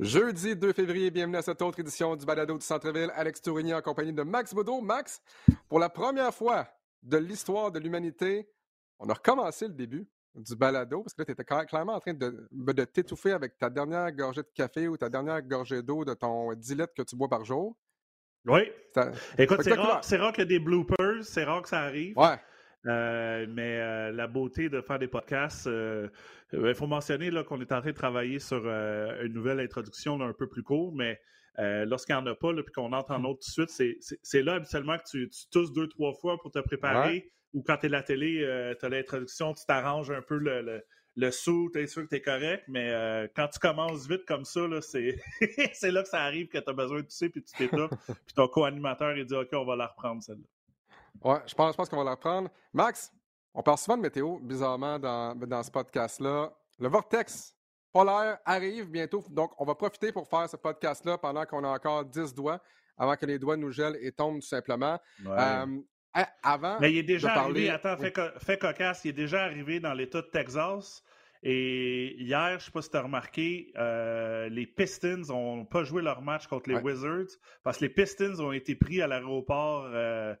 Jeudi 2 février, bienvenue à cette autre édition du Balado du Centre-Ville. Alex Tourigny en compagnie de Max Boudreau. Max, pour la première fois de l'histoire de l'humanité, on a recommencé le début du balado parce que là, tu étais clairement en train de, de t'étouffer avec ta dernière gorgée de café ou ta dernière gorgée d'eau de ton 10 litres que tu bois par jour. Oui. Écoute, c'est rare, rare qu'il y ait des bloopers, c'est rare que ça arrive. Ouais. Euh, mais euh, la beauté de faire des podcasts, euh, il faut mentionner qu'on est en train de travailler sur une nouvelle introduction un peu plus court, mais lorsqu'il n'y en a pas, puis qu'on entre en mmh. autre tout de suite, c'est là habituellement que tu, tu, tousses deux, trois fois pour te préparer, ou quand tu es à la télé, tu as l'introduction, tu t'arranges un peu le, le, le sou, tu es sûr que tu es correct, mais quand tu commences vite comme ça, c'est là que ça arrive que tu as besoin de tousser, puis tu t'étouffes, puis ton co-animateur, il dit OK, on va la reprendre celle-là. Ouais, je pense, je pense qu'on va la reprendre. Max, on parle souvent de météo, bizarrement, dans, dans ce podcast-là. Le vortex polaire arrive bientôt, donc on va profiter pour faire ce podcast-là pendant qu'on a encore 10 doigts, avant que les doigts nous gèlent et tombent tout simplement. Euh, avant. Mais il est déjà arrivé, attends, fait, cocasse, il est déjà arrivé dans l'État de Texas. Et hier, je ne sais pas si tu as remarqué, euh, les Pistons n'ont pas joué leur match contre les Wizards parce que les Pistons ont été pris à l'aéroport. Euh,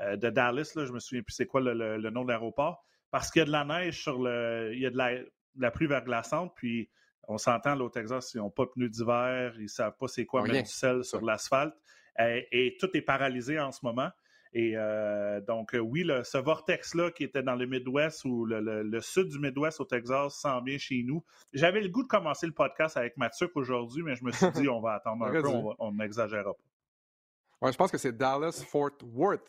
euh, de Dallas, là, je me souviens plus c'est quoi le, nom de l'aéroport, parce qu'il y a de la neige sur le. Il y a de la, pluie verglaçante, puis on s'entend, là, au Texas, ils n'ont pas de pneus d'hiver, ils ne savent pas c'est quoi mettre du sel sur l'asphalte. Et, tout est paralysé en ce moment. Et euh, donc, euh, oui, ce vortex-là qui était dans le Midwest ou le, sud du Midwest au Texas s'en vient chez nous. J'avais le goût de commencer le podcast avec Mathieu aujourd'hui, mais je me suis dit, on va attendre un peu, on n'exagérera pas. Ouais, je pense que c'est Dallas Fort Worth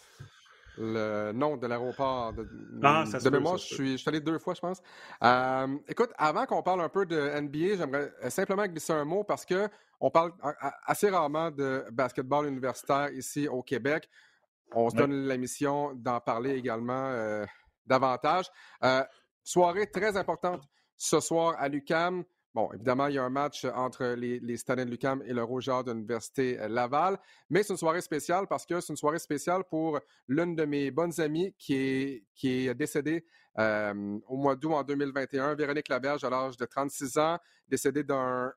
le nom de l'aéroport de, ah, de mémoire. Je suis, je suis allé deux fois, je pense. Euh, écoute, avant qu'on parle un peu de NBA, j'aimerais simplement glisser un mot parce que on parle assez rarement de basketball universitaire ici au Québec. On se donne la mission d'en parler également euh, davantage. Euh, soirée très importante ce soir à l'UCAM. Bon, évidemment, il y a un match entre les, les de Lucam et le Roger de l'Université Laval, mais c'est une soirée spéciale parce que c'est une soirée spéciale pour l'une de mes bonnes amies qui est, qui est décédée euh, au mois d'août en 2021, Véronique Laberge, à l'âge de 36 ans, décédée d'un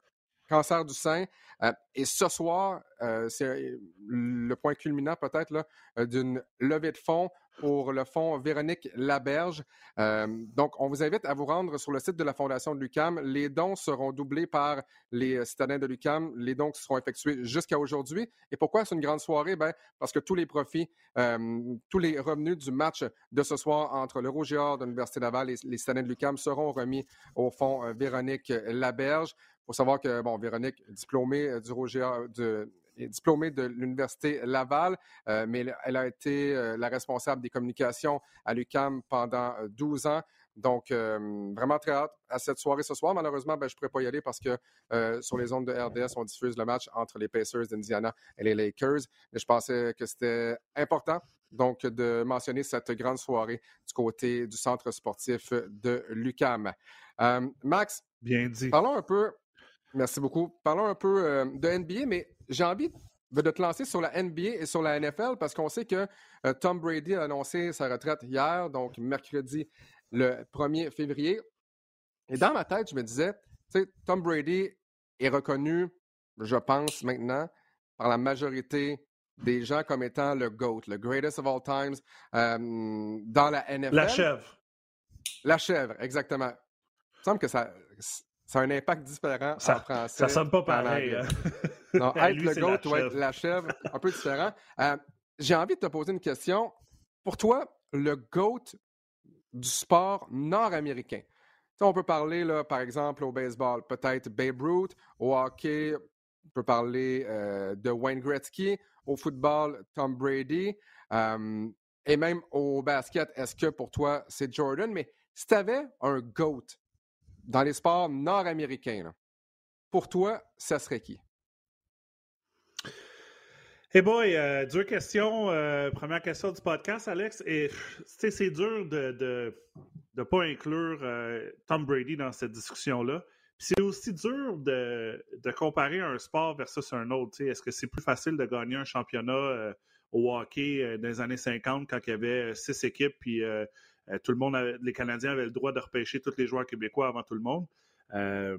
cancer du sein. Euh, et ce soir, euh, c'est le point culminant peut-être d'une levée de fonds pour le fonds Véronique Laberge. Euh, donc, on vous invite à vous rendre sur le site de la Fondation de l'UCAM. Les dons seront doublés par les citadins de l'UCAM, les dons qui seront effectués jusqu'à aujourd'hui. Et pourquoi c'est une grande soirée? Ben, parce que tous les profits, euh, tous les revenus du match de ce soir entre le Rouge de l'Université Laval et les citadins de l'UCAM seront remis au fonds euh, Véronique Laberge. Il faut savoir que, bon, Véronique, diplômée du Rouge de est diplômée de l'Université Laval, euh, mais elle a été euh, la responsable des communications à l'UCAM pendant 12 euh, ans. Donc, vraiment très hâte à cette soirée ce soir. Malheureusement, ben, je ne pourrais pas y aller parce que sur les ondes de RDS, on diffuse le match entre les Pacers d'Indiana et les Lakers. Mais je pensais que c'était important donc de mentionner cette grande soirée du côté du centre sportif de l'UCAM. Max, Bien dit. parlons un peu Merci beaucoup. Parlons un peu euh, de NBA, mais j'ai envie de te lancer sur la NBA et sur la NFL parce qu'on sait que euh, Tom Brady a annoncé sa retraite hier, donc mercredi le 1er février. Et dans ma tête, je me disais, tu sais, Tom Brady est reconnu, je pense maintenant, par la majorité des gens comme étant le GOAT, le greatest of all times euh, dans la NFL. La chèvre. La chèvre, exactement. Il me semble que ça, ça a un impact différent ça, en français. Ça sonne pas pareil. Hein. non, être le goat ou être la chèvre, un peu différent. Euh, j'ai envie de te poser une question. Pour toi, le GOAT du sport nord-américain, on peut parler, là, par exemple, au baseball, peut-être Babe Ruth, au hockey, on peut parler euh, de Wayne Gretzky, au football, Tom Brady, euh, et même au basket, est-ce que pour toi, c'est Jordan? Mais si tu avais un GOAT dans les sports nord-américains, pour toi, ça serait qui? Hey boy, euh, dure question. Euh, première question du podcast, Alex. C'est dur de ne pas inclure euh, Tom Brady dans cette discussion-là. C'est aussi dur de, comparer un sport versus un autre. Est-ce que c'est plus facile de gagner un championnat au hockey dans les années 50 quand il y avait six équipes puis euh, tout le monde, les Canadiens avaient le droit de repêcher tous les joueurs québécois avant tout le monde. Euh,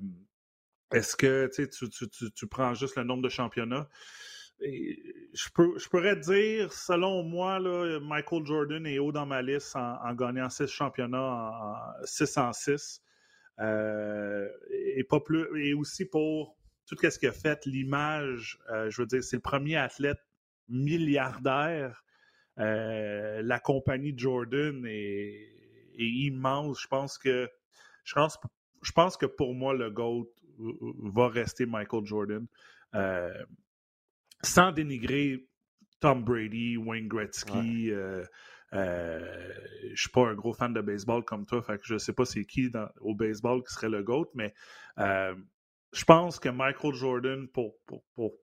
est-ce que tu, prends juste le nombre de championnats? je, pourrais dire, selon moi, Michael Jordan est haut dans ma liste en, gagnant six championnats, en 6 en 6. Euh, et, pas plus, et aussi pour tout ce qu'il a fait, l'image, je veux dire, c'est le premier athlète milliardaire. Euh, la compagnie Jordan est, immense. Je pense que je pense, je pense que pour moi, le GOAT va rester Michael Jordan. sans dénigrer Tom Brady, Wayne Gretzky, euh, je suis pas un gros fan de baseball comme toi, fait que je sais pas c'est qui au baseball qui serait le GOAT, mais euh, je pense que Michael Jordan, pour,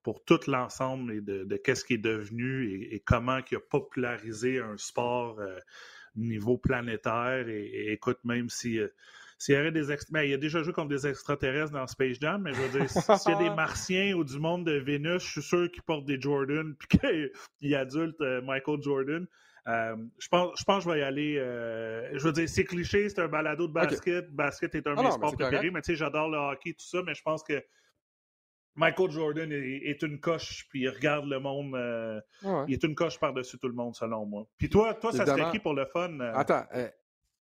pour, tout l'ensemble de, de qu'est-ce qui est devenu et, comment il a popularisé un sport euh, niveau planétaire, et, écoute, même si s'il y avait des ben, il a déjà joué contre des extraterrestres dans Space Jam, mais je veux dire, s'il y a des martiens ou du monde de Vénus, je suis sûr qu'ils portent des Jordan puis qu'il adulte Michael Jordan. Euh, je, pense, je pense que je vais y aller. Euh, je veux dire, c'est cliché, c'est un balado de basket. Basket est un de mes sports préférés, mais tu sais, j'adore le hockey, tout ça, mais je pense que Michael Jordan est, une coche, puis il regarde le monde. Euh, il est une coche par-dessus tout le monde, selon moi. Puis toi, toi ça serait qui pour le fun? Attends,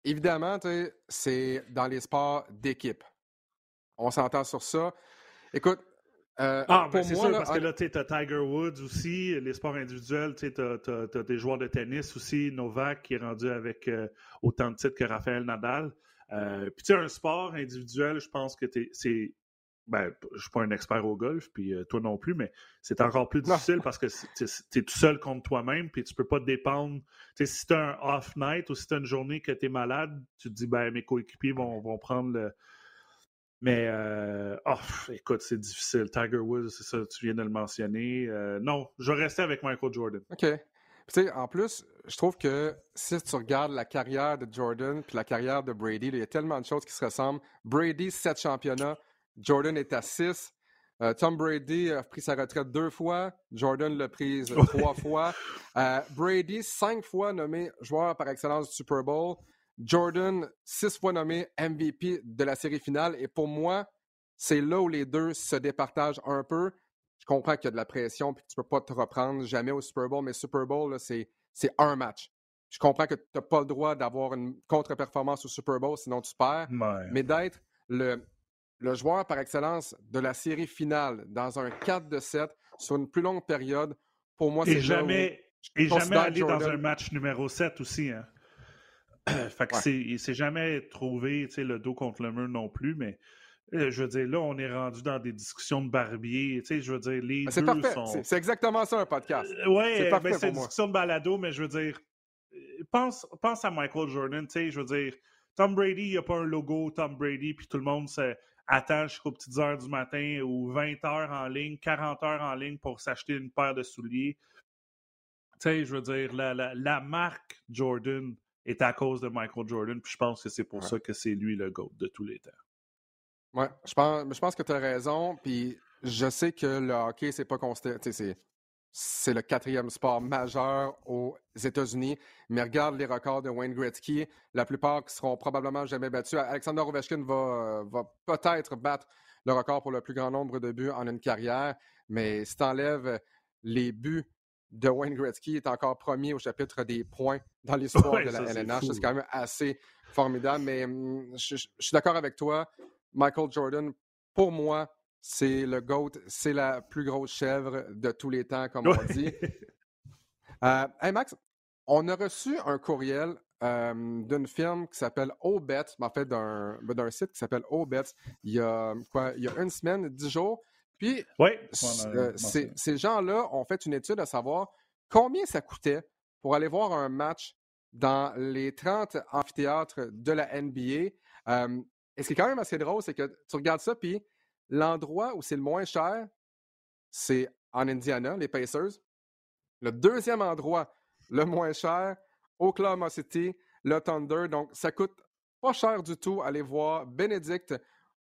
évidemment, c'est dans les sports d'équipe. On s'entend sur ça. Écoute, euh, ah, ben c'est sûr, parce que là, tu as Tiger Woods aussi, les sports individuels, tu as, des joueurs de tennis aussi, Novak qui est rendu avec euh, autant de titres que Raphaël Nadal. Euh, puis tu sais, un sport individuel, je pense que c'est. Ben, je suis pas un expert au golf, puis toi non plus, mais c'est encore plus difficile parce que tu es, tout seul contre toi-même, puis tu peux pas te dépendre. Tu sais, si tu un off night ou si tu une journée que tu es malade, tu te dis, ben, mes coéquipiers vont, vont prendre le mais, euh, oh, écoute, c'est difficile. Tiger Woods, c'est ça, tu viens de le mentionner. Euh, non, je vais rester avec Michael Jordan. OK. Tu sais, en plus, je trouve que si tu regardes la carrière de Jordan puis la carrière de Brady, il y a tellement de choses qui se ressemblent. Brady, sept championnats. Jordan est à six. Euh, Tom Brady a pris sa retraite deux fois. Jordan l'a prise trois fois. Brady, cinq fois nommé joueur par excellence du Super Bowl. Jordan, six fois nommé MVP de la série finale. Et pour moi, c'est là où les deux se départagent un peu. Je comprends qu'il y a de la pression et que tu ne peux pas te reprendre jamais au Super Bowl, mais Super Bowl, c'est un match. Je comprends que tu n'as pas le droit d'avoir une contre-performance au Super Bowl, sinon tu perds. Mais d'être le, le joueur par excellence de la série finale dans un 4 de 7 sur une plus longue période, pour moi, c'est jamais. Et jamais aller dans un match numéro 7 aussi. Hein? fait que c'est, il s'est jamais trouvé le dos contre le mur non plus, mais euh, je veux dire, là, on est rendu dans des discussions de barbier. Tu sais, je veux dire, les c'est deux sont... C'est, exactement ça, un podcast. Euh, oui, c'est, ben, c'est une discussion de balado, mais je veux dire, euh, pense, pense à Michael Jordan. Tu sais, je veux dire, Tom Brady, il n'y a pas un logo Tom Brady, puis tout le monde s'attend jusqu'aux petites heures du matin ou 20 heures en ligne, 40 heures en ligne pour s'acheter une paire de souliers. Tu sais, je veux dire, la, la, la marque Jordan est à cause de Michael Jordan. Puis je pense que c'est pour ça que c'est lui le GOAT de tous les temps. Oui, je pense, je pense que tu as raison. Puis je sais que le hockey, c'est pas considéré. C'est le quatrième sport majeur aux États-Unis. Mais regarde les records de Wayne Gretzky. La plupart qui seront probablement jamais battus. Alexander Ovechkin va, va peut-être battre le record pour le plus grand nombre de buts en une carrière. Mais si tu enlèves les buts de Wayne Gretzky est encore premier au chapitre des points dans l'histoire de la LNH. C'est quand même assez formidable. Mais hum, je, suis d'accord avec toi. Michael Jordan, pour moi, c'est le GOAT, c'est la plus grosse chèvre de tous les temps, comme on dit. Euh, hey Max, on a reçu un courriel euh, d'une firme qui s'appelle Obet, en fait ben, d'un site qui s'appelle Obet, il y a quoi, il y a une semaine, dix jours, puis, euh, ces gens-là ont fait une étude à savoir combien ça coûtait pour aller voir un match dans les 30 amphithéâtres de la NBA. Euh, et ce qui est quand même assez drôle, c'est que tu regardes ça, puis l'endroit où c'est le moins cher, c'est en Indiana, les Pacers. Le deuxième endroit le moins cher, Oklahoma City, le Thunder. Donc, ça coûte pas cher du tout aller voir Benedict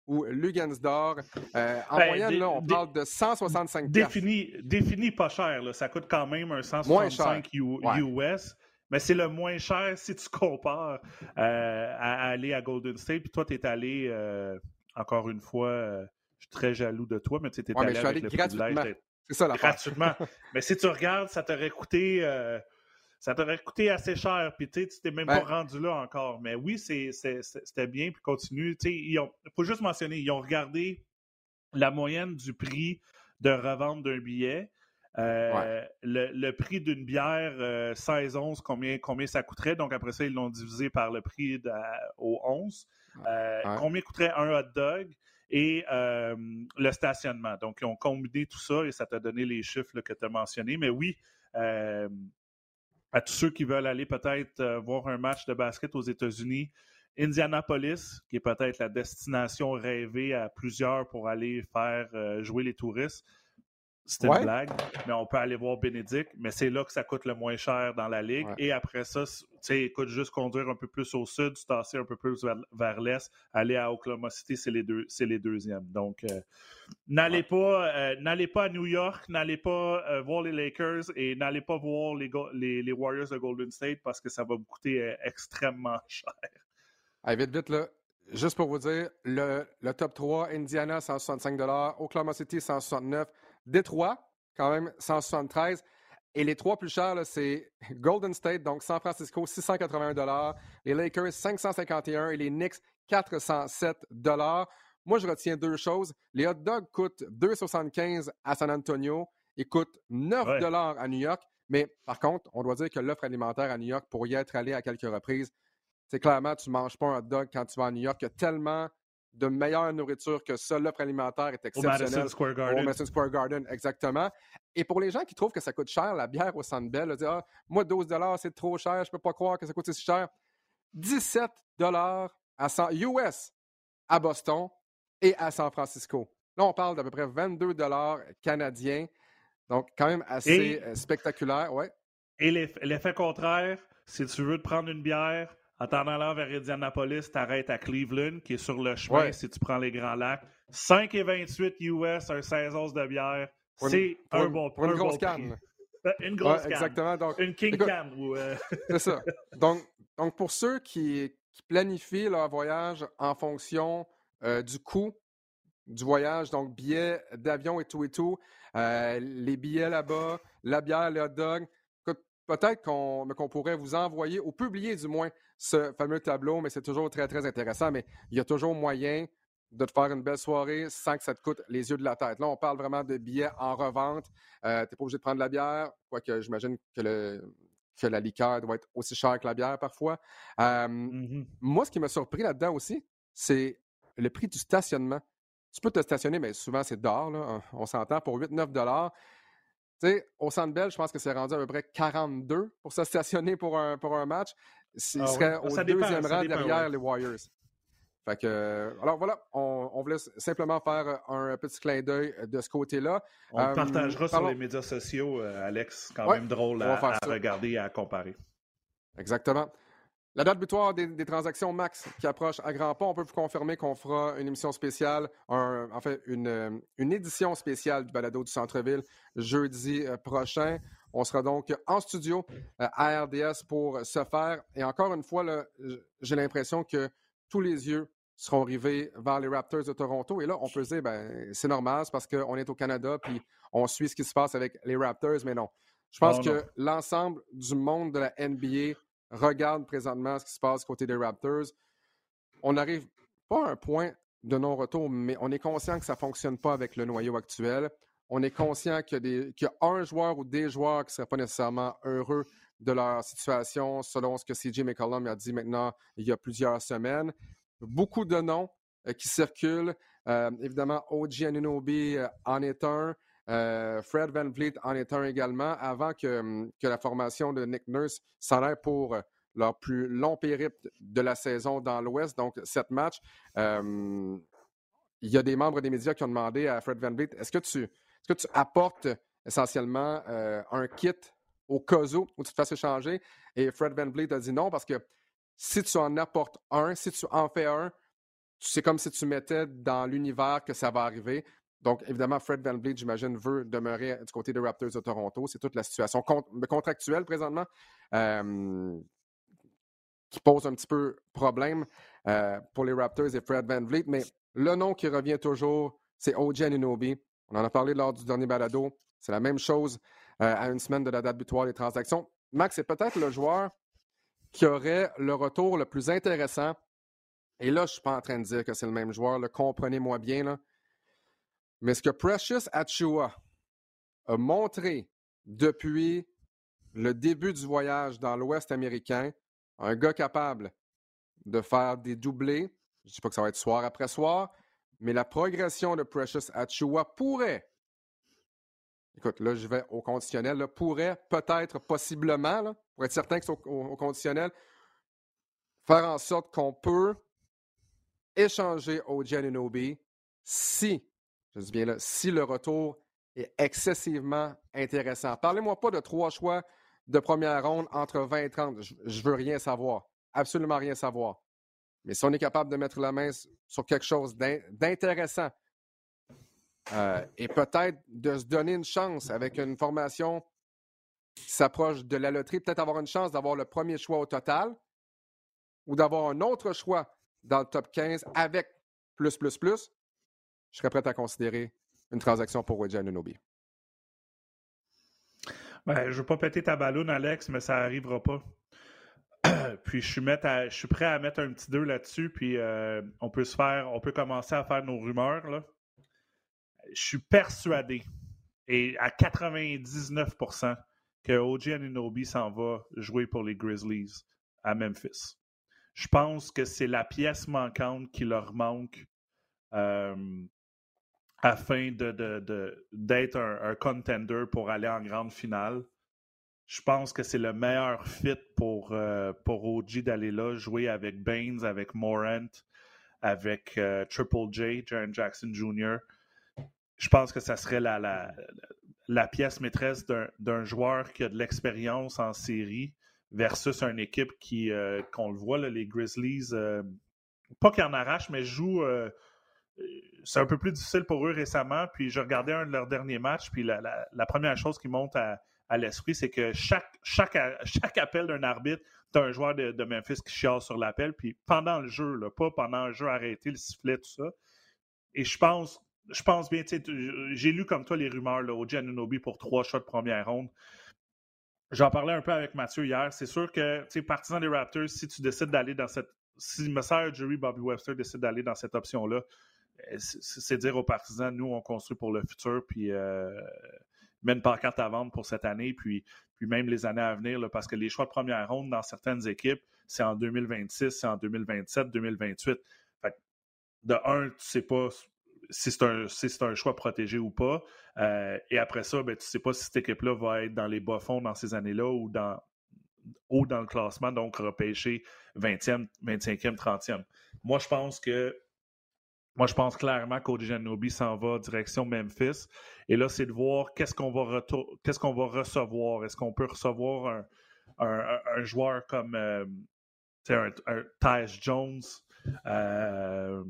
ou Lugansdor. Euh, en ben, moyenne, là, on parle de 165 défini, défini pas cher. Là. Ça coûte quand même un 165 US. Mais c'est le moins cher si tu compares euh, à, aller à Golden State. Puis toi, tu es allé, euh, encore une fois, suis très jaloux de toi, mais tu étais allé, avec le gratuitement. C'est ça la Gratuitement. mais si tu regardes, ça t'aurait coûté. Euh, ça t'aurait coûté assez cher, puis tu t'es même pas rendu là encore. Mais oui, c'était bien, puis continue. Il faut juste mentionner, ils ont regardé la moyenne du prix de revente d'un billet. Euh, le, prix d'une bière 16-11, euh, combien, combien ça coûterait? Donc après ça, ils l'ont divisé par le prix au 11. Euh, combien coûterait un hot dog? et le stationnement? Donc, ils ont combiné tout ça et ça t'a donné les chiffres que tu as mentionnés. Mais oui, à tous ceux qui veulent aller peut-être voir un match de basket aux États-Unis, Indianapolis, qui est peut-être la destination rêvée à plusieurs pour aller faire jouer les touristes. C'est une blague, mais on peut aller voir Bénédicte, mais c'est là que ça coûte le moins cher dans la ligue. Et après ça, tu sais, écoute, juste conduire un peu plus au sud, se tasser un peu plus vers, l'est, aller à Oklahoma City, c'est les deux, c'est les deuxièmes. Donc, euh, n'allez pas, euh, n'allez pas à New York, n'allez pas euh, voir les Lakers et n'allez pas voir les, les, Warriors de Golden State parce que ça va vous coûter extrêmement cher. Allez, vite, vite, là. Juste pour vous dire, le, le top 3, Indiana, 165 Oklahoma City, 169 Détroit, quand même, 173. Et les trois plus chers, c'est Golden State, donc San Francisco, 681 les Lakers, 551 et les Knicks, 407 Moi, je retiens deux choses. Les hot dogs coûtent 2,75 à San Antonio et coûtent 9 à New York. Mais par contre, on doit dire que l'offre alimentaire à New York, pour y être allé à quelques reprises, c'est clairement, tu ne manges pas un hot dog quand tu vas à New York. Il y a tellement de meilleure nourriture que ça. L'offre alimentaire est exceptionnelle. Au Madison Square Garden. Au Madison Square Garden, exactement. Et pour les gens qui trouvent que ça coûte cher, la bière au Centre Bell, dire, ah, moi, 12 c'est trop cher, je ne peux pas croire que ça coûte si cher. 17 à 100 US à Boston et à San Francisco. Là, on parle d'à peu près 22 canadiens. Donc, quand même assez euh, spectaculaire. Ouais. Et l'effet contraire, si tu veux te prendre une bière, en t'en allant vers Indianapolis, t'arrêtes à Cleveland, qui est sur le chemin si tu prends les Grands Lacs. 5 et 28 US, un 16 onces de bière. C'est un bon Pour une grosse canne. Euh, une grosse canne. Exactement. Donc, une King Can. Euh, c'est ça. Donc, donc, pour ceux qui, planifient leur voyage en fonction euh, du coût du voyage, donc billets d'avion et tout et tout, les billets là-bas, la bière, le hot dog, peut-être qu'on pourrait vous envoyer ou publier du moins ce fameux tableau, mais c'est toujours très, très intéressant. Mais il y a toujours moyen de te faire une belle soirée sans que ça te coûte les yeux de la tête. Là, on parle vraiment de billets en revente. Euh, tu n'es pas obligé de prendre la bière, quoique j'imagine que, le, que la liqueur doit être aussi chère que la bière parfois. Mm-hmm. Moi, ce qui m'a surpris là-dedans aussi, c'est le prix du stationnement. Tu peux te stationner, mais souvent c'est d'or, on s'entend, pour 8-9 tu sais, au Centre Bell, je pense que c'est rendu à peu près 42 pour se stationner pour un, pour un match. Il ah serait au deuxième rang derrière les Warriors. Fait que, alors voilà, on, on, voulait simplement faire un petit clin d'œil de ce côté-là. On euh, partagera sur les médias sociaux, euh, Alex. Quand même drôle à, à regarder et à comparer. Exactement. La date butoir des, transactions max qui approche à grands pas, on peut vous confirmer qu'on fera une émission spéciale, en fait une, une, édition spéciale du balado du centre-ville jeudi euh, prochain. On sera donc en studio euh, à RDS pour ce faire. Et encore une fois, j'ai l'impression que tous les yeux seront rivés vers les Raptors de Toronto. Et là, on peut se dire, ben, c'est normal, c'est parce qu'on est au Canada, puis on suit ce qui se passe avec les Raptors, mais non. Je pense que l'ensemble du monde de la NBA regarde présentement ce qui se passe côté des Raptors. On n'arrive pas à un point de non-retour, mais on est conscient que ça ne fonctionne pas avec le noyau actuel. On est conscient qu'il y, a un joueur ou des joueurs qui ne seraient pas nécessairement heureux de leur situation, selon ce que CJ McCollum a dit maintenant il y a plusieurs semaines. Beaucoup de noms euh, qui circulent. Euh, évidemment, OG Anunobi euh, en est un. Fred Van Vliet en est un également, avant que, hum, que la formation de Nick Nurse s'en pour leur plus long périple de la saison dans l'Ouest, donc sept matchs. Il y a des membres des médias qui ont demandé à Fred Van Vliet est-ce que tu, est-ce que tu apportes essentiellement euh, un kit au cas où, tu te fasses échanger? Et Fred Van Vliet a dit non parce que si tu en apportes un, si tu en fais un, c'est comme si tu mettais dans l'univers que ça va arriver. Donc, évidemment, Fred Van Vliet, j'imagine, veut demeurer du côté des Raptors de Toronto. C'est toute la situation contractuelle présentement euh, qui pose un petit peu problème euh, pour les Raptors et Fred Van Vliet. Mais le nom qui revient toujours c'est OG Anunoby. On en a parlé lors du dernier balado. C'est la même chose euh, à une semaine de la date butoir des transactions. Max, c'est peut-être le joueur qui aurait le retour le plus intéressant. Et là, je ne suis pas en train de dire que c'est le même joueur, comprenez-moi bien. Mais ce que Precious Achua a montré depuis le début du voyage dans l'Ouest américain, un gars capable de faire des doublés, je ne dis pas que ça va être soir après soir, mais la progression de Precious Achua pourrait, écoute, là je vais au conditionnel, pourrait peut-être, possiblement, pour être certain que c'est au, conditionnel, faire en sorte qu'on peut échanger au Gianinobi si, je dis bien là, si le retour est excessivement intéressant. Parlez-moi pas de trois choix de première ronde entre 20 et 30. Je, ne veux rien savoir. Absolument rien savoir. Mais si on est capable de mettre la main sur quelque chose d'intéressant euh, et peut-être de se donner une chance avec une formation qui s'approche de la loterie, peut-être avoir une chance d'avoir le premier choix au total ou d'avoir un autre choix dans le top 15 avec plus, plus, plus, je serais prêt à considérer une transaction pour Wedge Anunobi. Ben, je ne veux pas péter ta ballonne, Alex, mais ça n'arrivera pas. puis je suis, prêt à mettre un petit 2 là-dessus, puis euh, on peut se faire, on peut commencer à faire nos rumeurs. Je suis persuadé, et à 99%, que OG Anunobi s'en va jouer pour les Grizzlies à Memphis. Je pense que c'est la pièce manquante qui leur manque euh, afin d'être un, contender pour aller en grande finale. Je pense que c'est le meilleur fit pour, euh, pour OG d'aller là, jouer avec Baines, avec Morant, avec euh, Triple J, Jaron Jackson Jr. Je pense que ça serait la, la, la pièce maîtresse d'un joueur qui a de l'expérience en série versus une équipe qui, euh, qu'on le voit, les Grizzlies, pas qu'ils en arrachent, mais jouent c'est un peu plus difficile pour eux récemment. Puis je regardais un de leurs derniers matchs, puis la, première chose qui monte à, l'esprit, c'est que chaque, chaque, chaque appel d'un arbitre, tu as un joueur de, Memphis qui chiale sur l'appel, puis pendant le jeu, là, pas pendant le jeu arrêté, le sifflet, tout ça. Et je pense, je pense bien, j'ai lu comme toi les rumeurs là, au Giannunobi pour trois shots de première ronde. J'en parlais un peu avec Mathieu hier. C'est sûr que, tu sais, partisan des Raptors, si tu décides d'aller dans cette. Si Messiah Jerry Bobby Webster décide d'aller dans cette option-là, euh, c'est dire aux partisans, nous, on construit pour le futur, puis euh, une pancarte à vendre pour cette année, puis, puis même les années à venir, parce que les choix de première ronde dans certaines équipes, c'est en 2026, c'est en 2027, 2028. de un, tu sais pas si c'est un, choix protégé ou pas. Euh, et après ça, ben, tu sais pas si cette équipe-là va être dans les bas fonds dans ces années-là ou dans, haut dans le classement, donc repêché 20e, 25e, 30e. Moi, je pense que moi, je pense clairement qu'Odi Janobi s'en va direction Memphis. Et là, c'est de voir qu'est-ce qu'on va, va recevoir. Est-ce qu'on peut recevoir un, joueur comme euh, un, Jones, euh,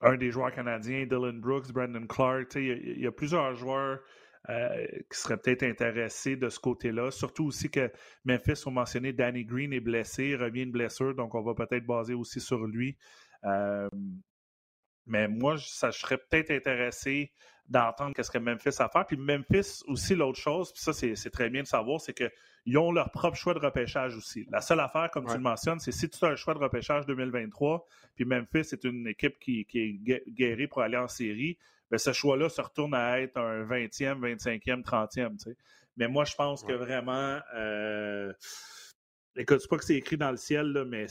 un des joueurs canadiens, Dylan Brooks, Brandon Clark. Il y, a plusieurs joueurs euh, qui seraient peut-être intéressés de ce côté-là. Surtout aussi que Memphis, on mentionné, Danny Green est blessé, revient de blessure, donc on va peut-être baser aussi sur lui. Mais moi, ça, je serais peut-être intéressé d'entendre qu'est-ce que Memphis a à faire. Puis Memphis aussi, l'autre chose, puis ça, c'est très bien de savoir, c'est qu'ils ont leur propre choix de repêchage aussi. La seule affaire, comme tu le mentionnes, c'est si tu as un choix de repêchage 2023, puis Memphis est une équipe qui, est guérie pour aller en série, bien, ce choix-là se retourne à être un 20e, 25e, 30e. Mais moi, je pense que vraiment. Euh, écoute, c'est pas que c'est écrit dans le ciel, là, mais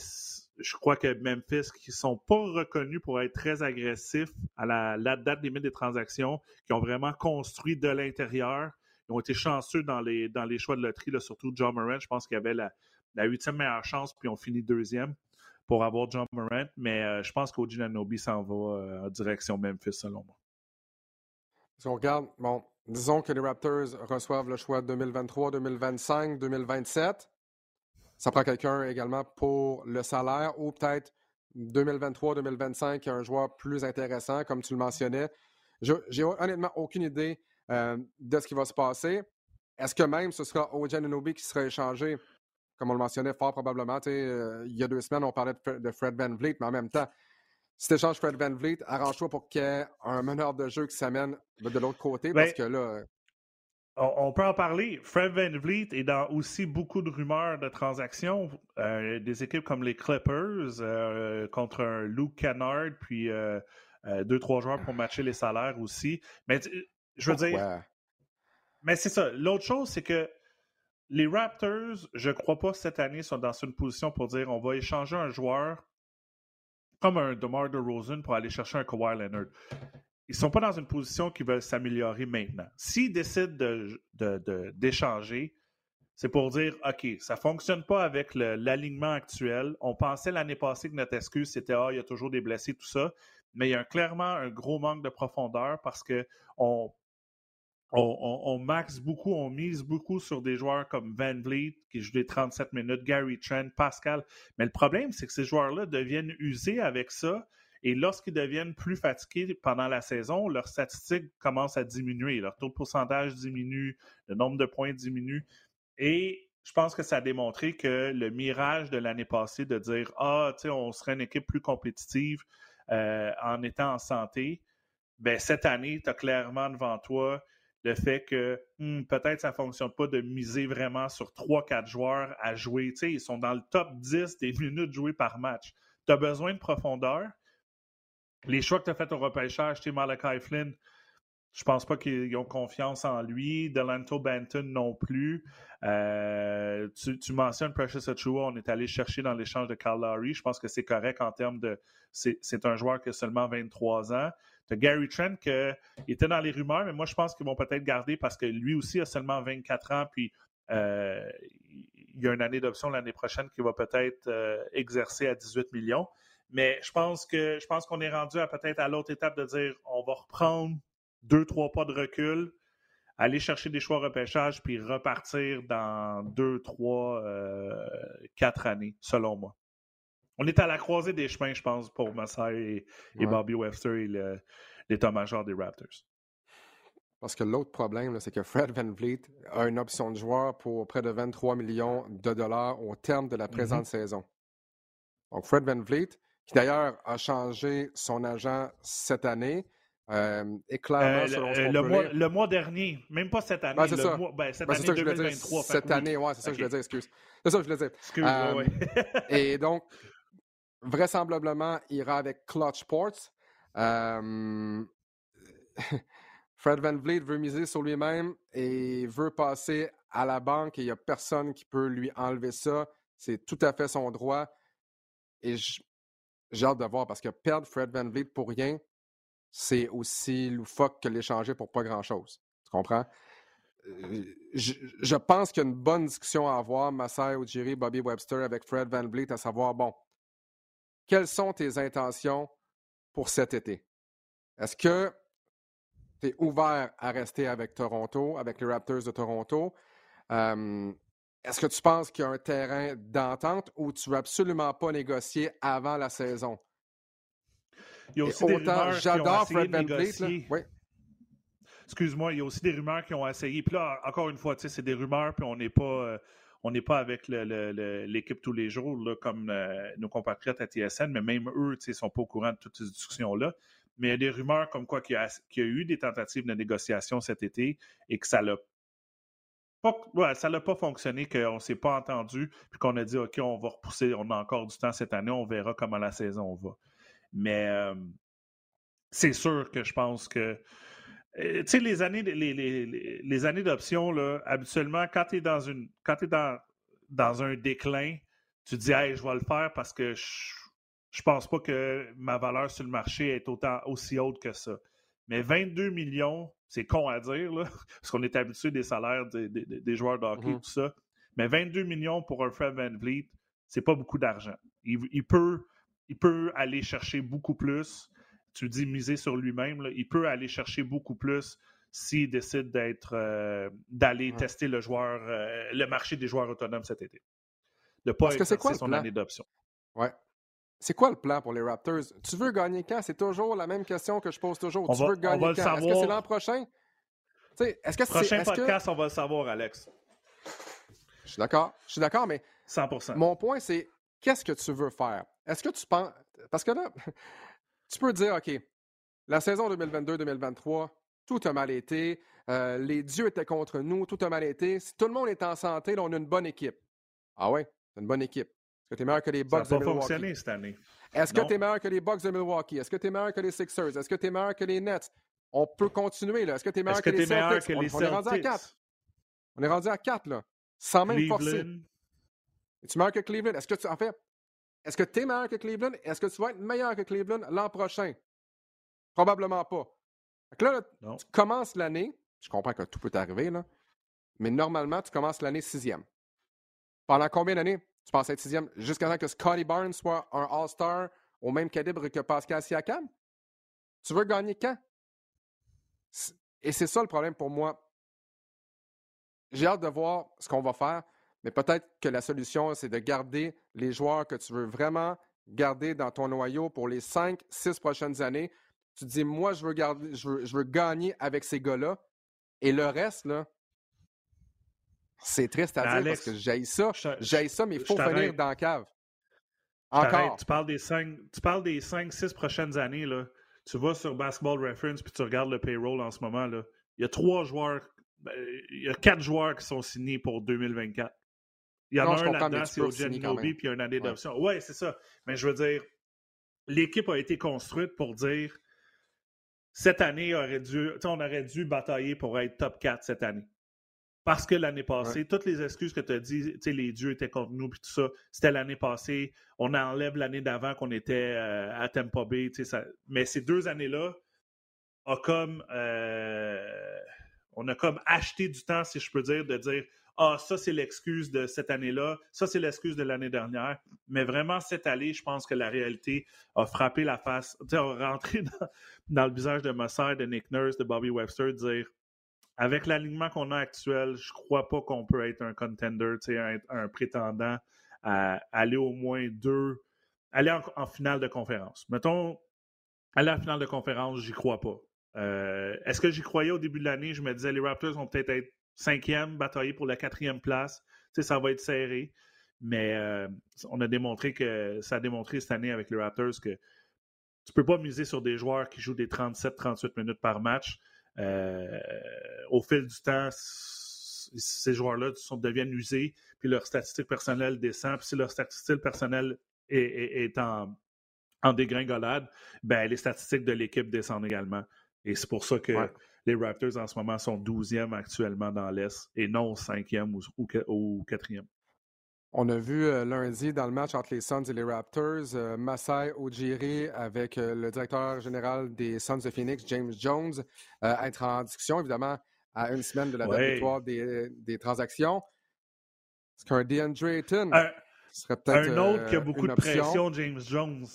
je crois que Memphis, qui ne sont pas reconnus pour être très agressifs à la, date limite des transactions, qui ont vraiment construit de l'intérieur, ils ont été chanceux dans les, dans les choix de loterie, surtout John Morant. Je pense qu'il avait la, huitième meilleure chance, puis ils ont fini deuxième pour avoir John Morant. Mais euh, je pense qu'Oji Nanobi s'en va euh, en direction Memphis, selon moi. Si on regarde, bon, disons que les Raptors reçoivent le choix 2023, 2025, 2027 ça prend quelqu'un également pour le salaire ou peut-être 2023-2025, un joueur plus intéressant, comme tu le mentionnais. J'ai honnêtement aucune idée euh, de ce qui va se passer. Est-ce que même ce sera Ojan Anunoby qui sera échangé, comme on le mentionnait fort probablement? Euh, il y a deux semaines, on parlait de, Fred Van Vliet, mais en même temps, si tu échanges Fred Van Vliet, arrange-toi pour qu'il y ait un meneur de jeu qui s'amène de l'autre côté, parce ben, que là. On, peut en parler. Fred Van Vliet est dans aussi beaucoup de rumeurs de transactions. Euh, des équipes comme les Clippers euh, contre un Luke Kennard, puis euh, deux, trois joueurs pour matcher les salaires aussi. Mais je veux dire. Mais c'est ça. L'autre chose, c'est que les Raptors, je ne crois pas cette année sont dans une position pour dire on va échanger un joueur comme un DeMar DeRozan pour aller chercher un Kawhi Leonard. Ils ne sont pas dans une position qui veulent s'améliorer maintenant. S'ils décident d'échanger, de, c'est pour dire OK, ça ne fonctionne pas avec l'alignement actuel. On pensait l'année passée que notre excuse, c'était Ah, il y a toujours des blessés, tout ça. Mais il y a clairement un gros manque de profondeur parce que on on, maxe beaucoup, on mise beaucoup sur des joueurs comme Van Vliet, qui joue des 37 minutes, Gary Trent, Pascal. Mais le problème, c'est que ces joueurs-là deviennent usés avec ça. Et lorsqu'ils deviennent plus fatigués pendant la saison, leurs statistiques commencent à diminuer. Leur taux de pourcentage diminue, le nombre de points diminue. Et je pense que ça a démontré que le mirage de l'année passée de dire Ah, tu sais, on serait une équipe plus compétitive euh, en étant en santé, ben, cette année, tu as clairement devant toi le fait que hmm, peut-être ça ne fonctionne pas de miser vraiment sur 3-4 joueurs à jouer. Tu sais, ils sont dans le top 10 des minutes jouées par match. Tu as besoin de profondeur. Les choix que tu as fait au repêchage, tu Malachi Flynn, je pense pas qu'ils ont confiance en lui. Delanto Banton non plus. Euh, tu, mentionnes Precious Achua, on est allé chercher dans l'échange de Carl Lowry. Je pense que c'est correct en termes de. C'est un joueur qui a seulement 23 ans. Tu as Gary Trent qui était dans les rumeurs, mais moi, je pense qu'ils vont peut-être garder parce que lui aussi a seulement 24 ans, puis euh, il y a une année d'option l'année prochaine qui va peut-être euh, exercer à 18 millions. Mais je pense que je pense qu'on est rendu à peut-être à l'autre étape de dire on va reprendre deux, trois pas de recul, aller chercher des choix repêchage, puis repartir dans deux, trois, euh, quatre années, selon moi. On est à la croisée des chemins, je pense, pour Massai et, Bobby Webster et l'état-major des Raptors. Parce que l'autre problème, c'est que Fred Van Vliet a une option de joueur pour près de 23 millions de dollars au terme de la présente mm-hmm. saison. Donc, Fred Van Vliet, qui d'ailleurs a changé son agent cette année, euh, et clairement, euh, selon le, mois, le, mois, dernier, même pas cette année. c'est ça. Ben, cette ben, année 2023. Cette année, oui, c'est ça que je voulais dire, excuse. C'est ça que je voulais dire. Excuse, euh, et donc, vraisemblablement, il ira avec Clutch Sports. Euh, Fred Van Vliet veut miser sur lui-même et veut passer à la banque et il n'y a personne qui peut lui enlever ça. C'est tout à fait son droit. Et j'ai hâte de voir parce que perdre Fred Van Vliet pour rien, c'est aussi loufoque que l'échanger pour pas grand-chose. Tu comprends? Euh, je, pense qu'il y a une bonne discussion à avoir, Masai Ujiri, Bobby Webster avec Fred Van Vliet, à savoir, bon, quelles sont tes intentions pour cet été? Est-ce que tu es ouvert à rester avec Toronto, avec les Raptors de Toronto? Est-ce que tu penses qu'il y a un terrain d'entente ou tu veux absolument pas négocier avant la saison? Il y a aussi autant, j'adore Fred Van Oui. Excuse-moi, il y a aussi des rumeurs qui ont essayé. Puis là, encore une fois, c'est des rumeurs, puis on n'est pas. Euh, on n'est pas avec l'équipe tous les jours, comme euh, nos compatriotes à TSN, mais même eux ne sont pas au courant de toutes ces discussions-là. Mais il y a des rumeurs comme quoi qu'il y, a eu des tentatives de négociation cet été et que ça l'a pas, ça n'a pas fonctionné, qu'on ne s'est pas entendu, puis qu'on a dit OK, on va repousser, on a encore du temps cette année, on verra comment la saison va. Mais euh, c'est sûr que je pense que euh, tu sais, les années, les, les, les d'option, habituellement, quand tu es dans une. Quand dans, dans un déclin, tu dis Hey, je vais le faire parce que je, je pense pas que ma valeur sur le marché est autant aussi haute que ça. Mais 22 millions, c'est con à dire, là, parce qu'on est habitué des salaires des, des, joueurs de hockey, mm-hmm. tout ça. Mais 22 millions pour un Fred Van Vliet, c'est pas beaucoup d'argent. Il, il, peut, il peut aller chercher beaucoup plus tu dis miser sur lui-même, il peut aller chercher beaucoup plus s'il décide d'être euh, d'aller tester le joueur, euh, le marché des joueurs autonomes cet été. De pas Parce que c'est quoi son année d'option. Ouais. C'est quoi le plan pour les Raptors? Tu veux gagner quand? C'est toujours la même question que je pose toujours. tu veux gagner quand? Est-ce que c'est l'an prochain? Est-ce que Prochain podcast, on va le savoir, Alex. Je suis d'accord. Je suis d'accord, mais 100%. mon point, c'est qu'est-ce que tu veux faire? Est-ce que tu penses. Parce que là, tu peux dire, OK, la saison 2022-2023, tout a mal été. Euh, les dieux étaient contre nous, tout a mal été. Si tout le monde est en santé, là, on a une bonne équipe. Ah ouais, une bonne équipe. Est-ce que tu es meilleur que les Bucks Ça de n'a pas Milwaukee? fonctionné cette année. Est-ce que tu es meilleur que les Bucks de Milwaukee? Est-ce que tu es meilleur que les Sixers? Est-ce que tu es meilleur que les Nets? On peut continuer. là. Est-ce que tu es meilleur que les Celtics? On- est rendu à Celtics? 4. On est rendu à 4, là. Sans même forcer. Es-tu meilleur que Cleveland? Est-ce que tu. En fait, est-ce que tu es meilleur que Cleveland? Est-ce que tu vas être meilleur que Cleveland l'an prochain? Probablement pas. Là, tu commences l'année. Je comprends que tout peut arriver, là. Mais normalement, tu commences l'année sixième. Pendant combien d'années? Tu penses être sixième? Jusqu'à temps que Scotty Barnes soit un All-Star au même calibre que Pascal Siakam? Tu veux gagner quand? Et c'est ça le problème pour moi. J'ai hâte de voir ce qu'on va faire, mais peut-être que la solution, c'est de garder les joueurs que tu veux vraiment garder dans ton noyau pour les cinq, six prochaines années. Tu te dis, moi, je veux, garder, je veux gagner avec ces gars-là. Et le reste, là, c'est triste à Mais dire Alex, parce que j'aille ça. J'aille ça, mais il faut finir dans la cave. Encore. Tu parles des cinq, tu parles des 5-6 prochaines années. Là. Tu vas sur Basketball Reference puis tu regardes le payroll en ce moment. Là. Il y a trois joueurs, ben, il y a quatre joueurs qui sont signés pour 2024. Il y en Non, a un là-dedans, c'est quand Nobi puis il y a une année Ouais. d'option. Ouais, c'est ça. Mais je veux dire, l'équipe a été construite pour dire cette année aurait dû, on aurait dû batailler pour être top 4 cette année. Parce que l'année passée, toutes les excuses que tu as dit, tu sais, les dieux étaient contre nous puis tout ça, c'était l'année passée. On enlève l'année d'avant qu'on était euh, à Tampa Bay. tu sais, ça- Mais ces deux années-là, a comme, euh, on a comme acheté du temps, si je peux dire, de dire Ah, ça, c'est l'excuse de cette année-là, ça, c'est l'excuse de l'année dernière. Mais vraiment, cette année, je pense que la réalité a frappé la face, tu sais, a rentré dans, dans le visage de Mossad, de Nick Nurse, de Bobby Webster, de dire avec l'alignement qu'on a actuel, je crois pas qu'on peut être un contender, un, un prétendant à aller au moins deux, aller en, finale de conférence. Mettons, aller en finale de conférence, j'y crois pas. Euh, Est-ce que j'y croyais au début de l'année? Je me disais, les Raptors vont peut-être être cinquième, batailler pour la quatrième place. Ça va être serré. Mais euh, on a démontré que ça a démontré cette année avec les Raptors que tu peux pas miser sur des joueurs qui jouent des 37-38 minutes par match. Euh, au fil du temps, ces joueurs-là deviennent usés, puis leur statistique personnelle descend. Puis si leur statistique personnelle est, est- est en, en dégringolade, ben, les statistiques de l'équipe descendent également. Et c'est pour ça que Ouais. les Raptors en ce moment sont 12e actuellement dans l'Est et non 5e ou, ou, ou 4e. On a vu euh, lundi dans le match entre les Suns et les Raptors, euh, Masai Ujiri avec euh, le directeur général des Suns de Phoenix, James Jones, euh, être en discussion, évidemment, à une semaine de la date Ouais. victoire des, des transactions. Est-ce qu'un DeAndre Ayton serait peut-être un autre qui a beaucoup de option? pression, James Jones?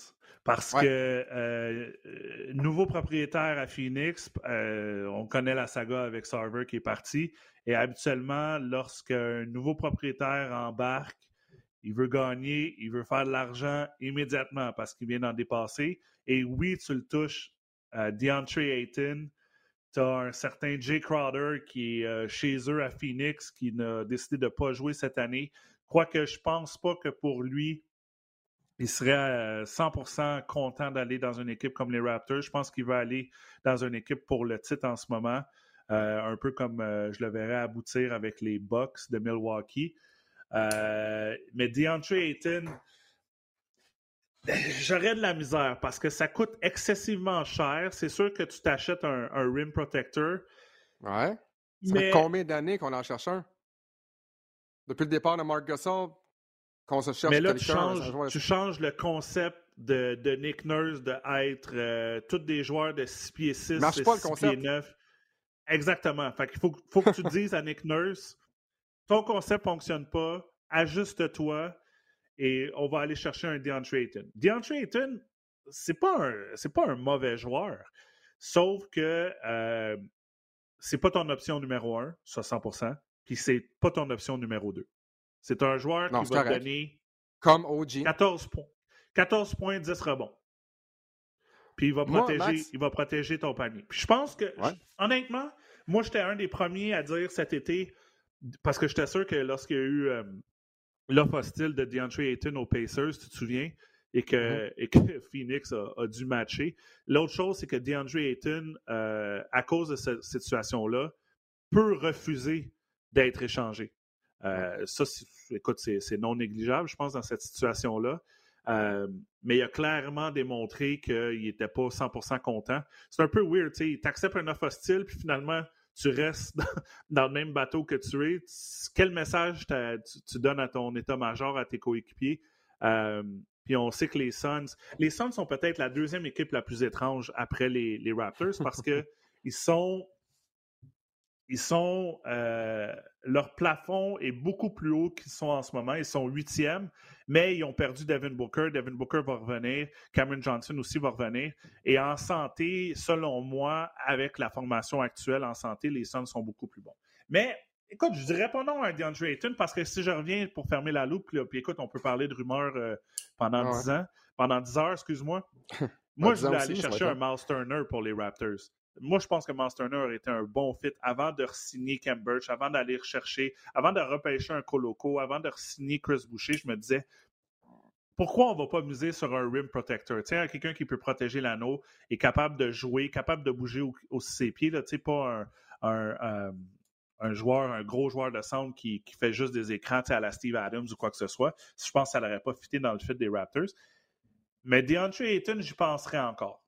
Parce Ouais. que nouveau propriétaire à Phoenix, on connaît la saga avec Sarver qui est parti. Et habituellement, lorsqu'un nouveau propriétaire embarque, il veut gagner, il veut faire de l'argent immédiatement parce qu'il vient d'en dépasser. Et oui, tu le touches, euh, DeAndre Ayton. Tu as un certain Jay Crowder qui est euh, chez eux à Phoenix, qui a décidé de ne pas jouer cette année. Quoique je pense pas que pour lui, il serait euh, 100% content d'aller dans une équipe comme les Raptors. Je pense qu'il va aller dans une équipe pour le titre en ce moment, euh, un peu comme euh, je le verrais aboutir avec les Bucks de Milwaukee. Euh, mais DeAndre Ayton, j'aurais de la misère parce que ça coûte excessivement cher. C'est sûr que tu t'achètes un, un rim protector, Ouais. Ça mais fait combien d'années qu'on en cherche un? Depuis le départ de Mark Gasol, qu'on se cherche Mais là, tu un changes, tu changes le concept de, de Nick Nurse d'être euh, tous des joueurs de 6 pieds 6, Marche pas, le 6 concept. pieds 9. Exactement. Fait qu'il faut, faut que tu dises à Nick Nurse ton concept ne fonctionne pas, ajuste-toi et on va aller chercher un DeAndre Ayton. DeAndre Ayton, c'est pas un, c'est pas un mauvais joueur. Sauf que euh, c'est pas ton option numéro un, ça 100%, puis c'est pas ton option numéro 2. C'est un joueur Non, qui va correct. donner Comme OG. 14 points. 14 points, 10 rebonds. Puis il va Moi, protéger, Max- il va protéger ton panier. Puis je pense que, Ouais. honnêtement, moi, j'étais un des premiers à dire cet été, parce que j'étais sûr que lorsqu'il y a eu euh, l'offre hostile de DeAndre Ayton aux Pacers, tu te souviens, et que, mm-hmm. et que Phoenix a, dû matcher. L'autre chose, c'est que DeAndre Ayton, euh, à cause de cette situation-là, peut refuser d'être échangé. Euh, ça, écoute, c'est non négligeable, je pense, dans cette situation-là. Euh, mais il a clairement démontré qu'il n'était pas 100% content. C'est un peu weird, tu sais, acceptes un offre hostile, puis finalement, tu restes dans, le même bateau que tu es. Quel message tu, donnes à ton état-major, à tes coéquipiers? Euh, puis on sait que les Suns, les Suns sont peut-être la deuxième équipe la plus étrange après les, les Raptors parce que ils sont ils sont. Euh, leur plafond est beaucoup plus haut qu'ils sont en ce moment. Ils sont huitièmes, mais ils ont perdu Devin Booker. Devin Booker va revenir. Cameron Johnson aussi va revenir. Et en santé, selon moi, avec la formation actuelle en santé, les Suns sont beaucoup plus bons. Mais écoute, je dirais pas non à DeAndre Ayton parce que si je reviens pour fermer la loupe, puis écoute, on peut parler de rumeurs euh, pendant dix ans, pendant dix heures, excuse-moi. Moi, je voulais aller chercher un Miles Turner pour les Raptors. Moi, je pense que aurait été un bon fit avant de signer Cam Birch, avant d'aller rechercher, avant de repêcher un Coloco, avant de signer Chris Boucher. Je me disais, pourquoi on ne va pas miser sur un rim protector? quelqu'un qui peut protéger l'anneau, est capable de jouer, capable de bouger aussi ses pieds, là, pas un, euh, un, joueur, un gros joueur de centre qui, fait juste des écrans à la Steve Adams ou quoi que ce soit. Je pense que ça n'aurait pas fité dans le fit des Raptors. Mais DeAndre Ayton, j'y penserais encore.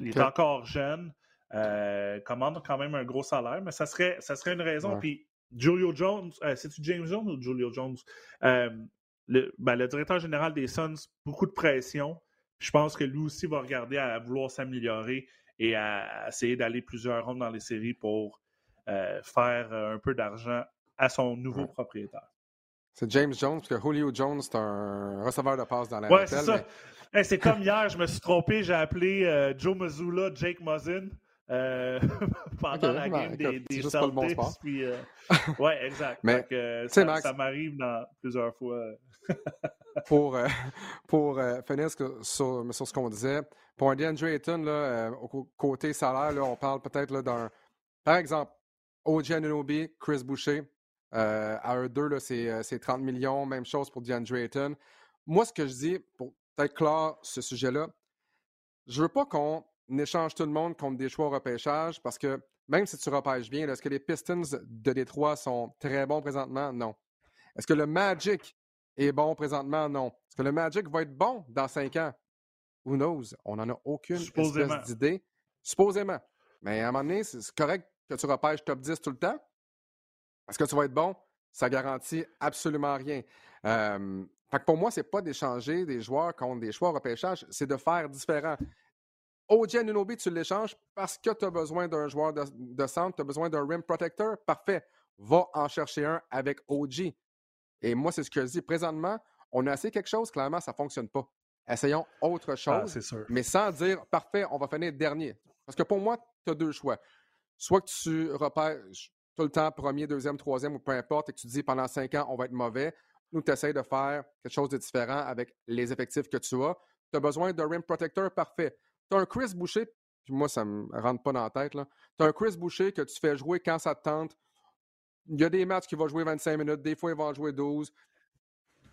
Il est encore jeune. Euh, commande quand même un gros salaire, mais ça serait, ça serait une raison. Puis Julio Jones, euh, c'est-tu James Jones ou Julio Jones? Euh, ben, le, directeur général des Suns, beaucoup de pression. Je pense que lui aussi va regarder à, vouloir s'améliorer et à, essayer d'aller plusieurs rondes dans les séries pour faire un peu d'argent à son nouveau propriétaire. C'est James Jones, parce que Julio Jones, c'est un receveur de passe dans la Ouais, c'est ça. c'est comme hier, je me suis trompé, j'ai appelé Joe Mazzulla Jake Muzzin. Euh, pendant la game des, des Celtics. Puis, euh, ouais, exact. Mais, ça, ça m'arrive plusieurs fois. pour euh, pour finir sur, sur, ce qu'on disait, pour un DeAndre Ayton, là, au côté salaire, là, on parle peut-être d'un. Par exemple, OG Anunobi, Chris Boucher, à eux deux, c'est 30 millions. Même chose pour DeAndre Ayton. Moi, ce que je dis, pour peut-être clore ce sujet-là, je veux pas qu'on échange tout le monde contre des choix au repêchage parce que même si tu repêches bien, est-ce que les Pistons de Détroit sont très bons présentement? Non. Est-ce que le Magic est bon présentement? Non. Est-ce que le Magic va être bon dans cinq ans? Who knows? On n'en a aucune espèce d'idée. Supposément. Mais à un moment donné, c'est correct que tu repêches top 10 tout le temps. Est-ce que tu vas être bon? Ça garantit absolument rien. Euh, pour moi, ce n'est pas d'échanger des joueurs contre des choix au repêchage, c'est de faire différent. OG Anunobi, tu l'échanges parce que tu as besoin d'un joueur de, centre, tu as besoin d'un rim protector. Parfait. Va en chercher un avec OG. Et moi, c'est ce que je dis. Présentement, on a essayé quelque chose, clairement, ça ne fonctionne pas. Essayons autre ah, chose, mais sans dire parfait, on va finir dernier. Parce que pour moi, tu as deux choix. Soit que tu repères tout le temps premier, deuxième, troisième ou peu importe et que tu dis pendant cinq ans, on va être mauvais. Nous, tu essaies de faire quelque chose de différent avec les effectifs que tu as. Tu as besoin d'un rim protector, parfait. Tu as un Chris Boucher, puis moi, ça me rentre pas dans la tête. Tu as un Chris Boucher que tu fais jouer quand ça te tente. Il y a des matchs qui vont jouer 25 minutes, des fois, il va en jouer 12.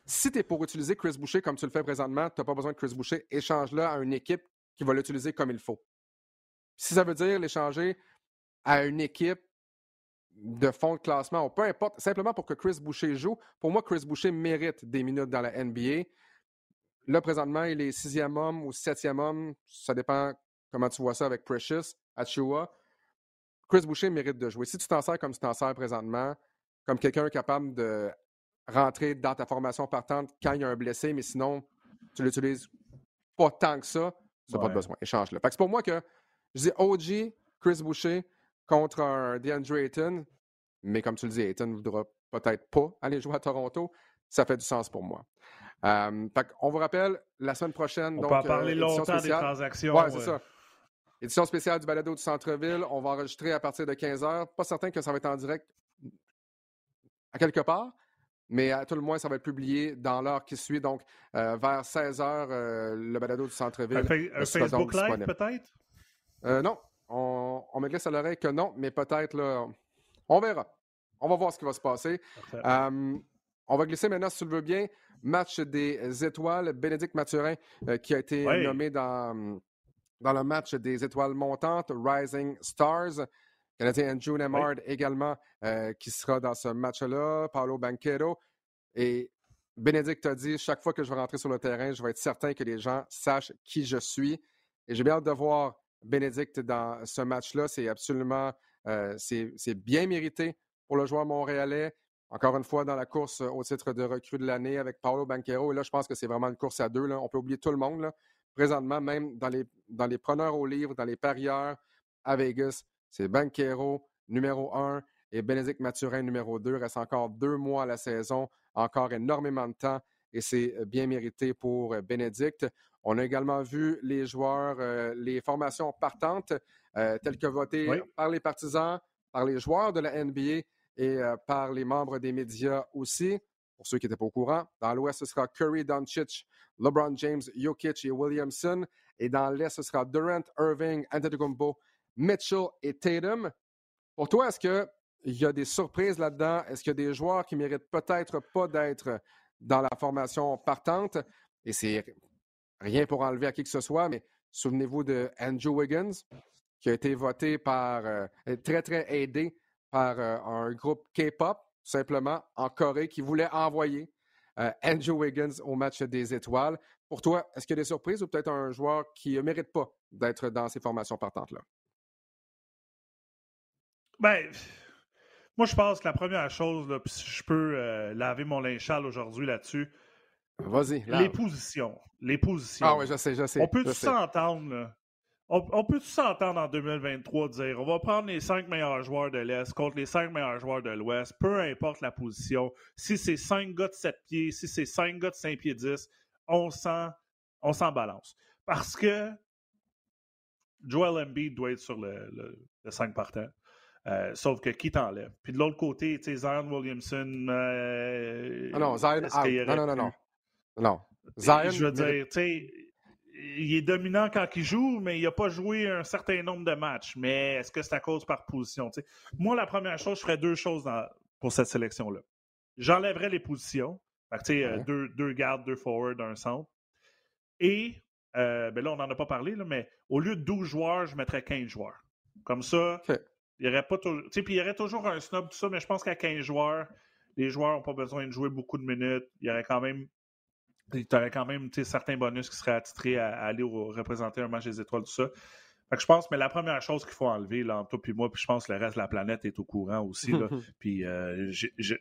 Si tu es pour utiliser Chris Boucher comme tu le fais présentement, tu n'as pas besoin de Chris Boucher. Échange-le à une équipe qui va l'utiliser comme il faut. Si ça veut dire l'échanger à une équipe de fond de classement, ou peu importe, simplement pour que Chris Boucher joue, pour moi, Chris Boucher mérite des minutes dans la NBA. Là, présentement, il est sixième homme ou septième homme. Ça dépend comment tu vois ça avec Precious, Achua. Chris Boucher mérite de jouer. Si tu t'en sers comme tu t'en sers présentement, comme quelqu'un capable de rentrer dans ta formation partante quand il y a un blessé, mais sinon, tu l'utilises pas tant que ça, tu n'as pas de besoin. Échange-le. C'est pour moi que je dis OG, Chris Boucher contre un DeAndre Ayton, mais comme tu le dis, Ayton ne voudra peut-être pas aller jouer à Toronto. Ça fait du sens pour moi. Euh, on vous rappelle, la semaine prochaine. On donc, peut en parler euh, longtemps des transactions. Oui, c'est ça. Édition spéciale du balado du centre-ville. On va enregistrer à partir de 15h. Pas certain que ça va être en direct à quelque part, mais à tout le moins, ça va être publié dans l'heure qui suit. Donc, euh, vers 16h, le balado du centre-ville. Un, Facebook Live, peut-être? non. On, on, me glisse à l'oreille que non, mais peut-être, là, on verra. On va voir ce qui va se passer. On va glisser maintenant, si tu le veux bien, match des étoiles. Bénédicte Mathurin, qui a été nommé dans, dans le match des étoiles montantes, Rising Stars. Canadien Andrew Nemard également, qui sera dans ce match-là. Paolo Banquero. Et Bénédicte a dit chaque fois que je vais rentrer sur le terrain, je vais être certain que les gens sachent qui je suis. Et j'ai bien hâte de voir Bénédicte dans ce match-là. C'est absolument euh, c'est bien mérité pour le joueur montréalais. Encore une fois, dans la course au titre de recrue de l'année avec Paolo Banquero. Et là, je pense que c'est vraiment une course à deux. Là. On peut oublier tout le monde. Présentement, même dans les, dans les preneurs au livre, dans les parieurs à Vegas, c'est Banquero numéro un et Bénédicte Mathurin numéro deux. Il reste encore deux mois à la saison, encore énormément de temps et c'est bien mérité pour Bénédicte. On a également vu les joueurs, euh, les formations partantes, euh, telles que votées par les partisans, par les joueurs de la NBA et euh, par les membres des médias aussi. Pour ceux qui n'étaient pas au courant, dans l'Ouest, ce sera Curry, Doncic, LeBron James, Jokic et Williamson. Et dans l'Est, ce sera Durant, Irving, Antetokounmpo, Mitchell et Tatum. Pour toi, est-ce qu'il y a des surprises là-dedans? Est-ce qu'il y a des joueurs qui méritent peut-être pas d'être dans la formation partante? Et c'est rien pour enlever à qui que ce soit, mais souvenez-vous de Andrew Wiggins, qui a été voté par, euh, très, très aidé par euh, un groupe K-pop, simplement, en Corée, qui voulait envoyer euh, Andrew Wiggins au match des étoiles. Pour toi, est-ce qu'il y a des surprises ou peut-être un joueur qui ne mérite pas d'être dans ces formations partantes-là? Ben, moi, je pense que la première chose, là, si je peux laver mon linge aujourd'hui là-dessus, Vas-y. Les positions. Les positions. Ah oui, je sais, je sais. On peut tous s'entendre, on, peut tous s'entendre en 2023 dire on va prendre les cinq meilleurs joueurs de l'Est contre les cinq meilleurs joueurs de l'Ouest, peu importe la position. Si c'est cinq gars de 7 pieds, si c'est cinq gars de 5 pieds 10, on s'en on balance. Parce que Joel Embiid doit être sur le, le, 5 partant. Euh, sauf que qui t'enlève? Puis de l'autre côté, tu sais, Zion Williamson. Euh, ah non, Zion, non, non, non, non. Non. Zion, je veux dire, tu sais, il est dominant quand il joue, mais il n'a pas joué un certain nombre de matchs. Mais est-ce que c'est à cause par position? Moi, la première chose, je ferais deux choses pour cette sélection-là. J'enlèverais les positions. Fait euh, deux, deux, gardes, deux forwards, un centre. Et, euh, ben là, on n'en a pas parlé, là, mais au lieu de 12 joueurs, je mettrais 15 joueurs. Comme ça, il y aurait pas toujours. Puis il y aurait toujours un snob, tout ça, mais je pense qu'à 15 joueurs, les joueurs n'ont pas besoin de jouer beaucoup de minutes. Il y aurait quand même tu aurais quand même certains bonus qui seraient attitrés à, aller représenter un match des étoiles, tout ça. je pense, mais la première chose qu'il faut enlever, là, entre toi et moi, puis je pense que le reste de la planète est au courant aussi. Là, puis euh,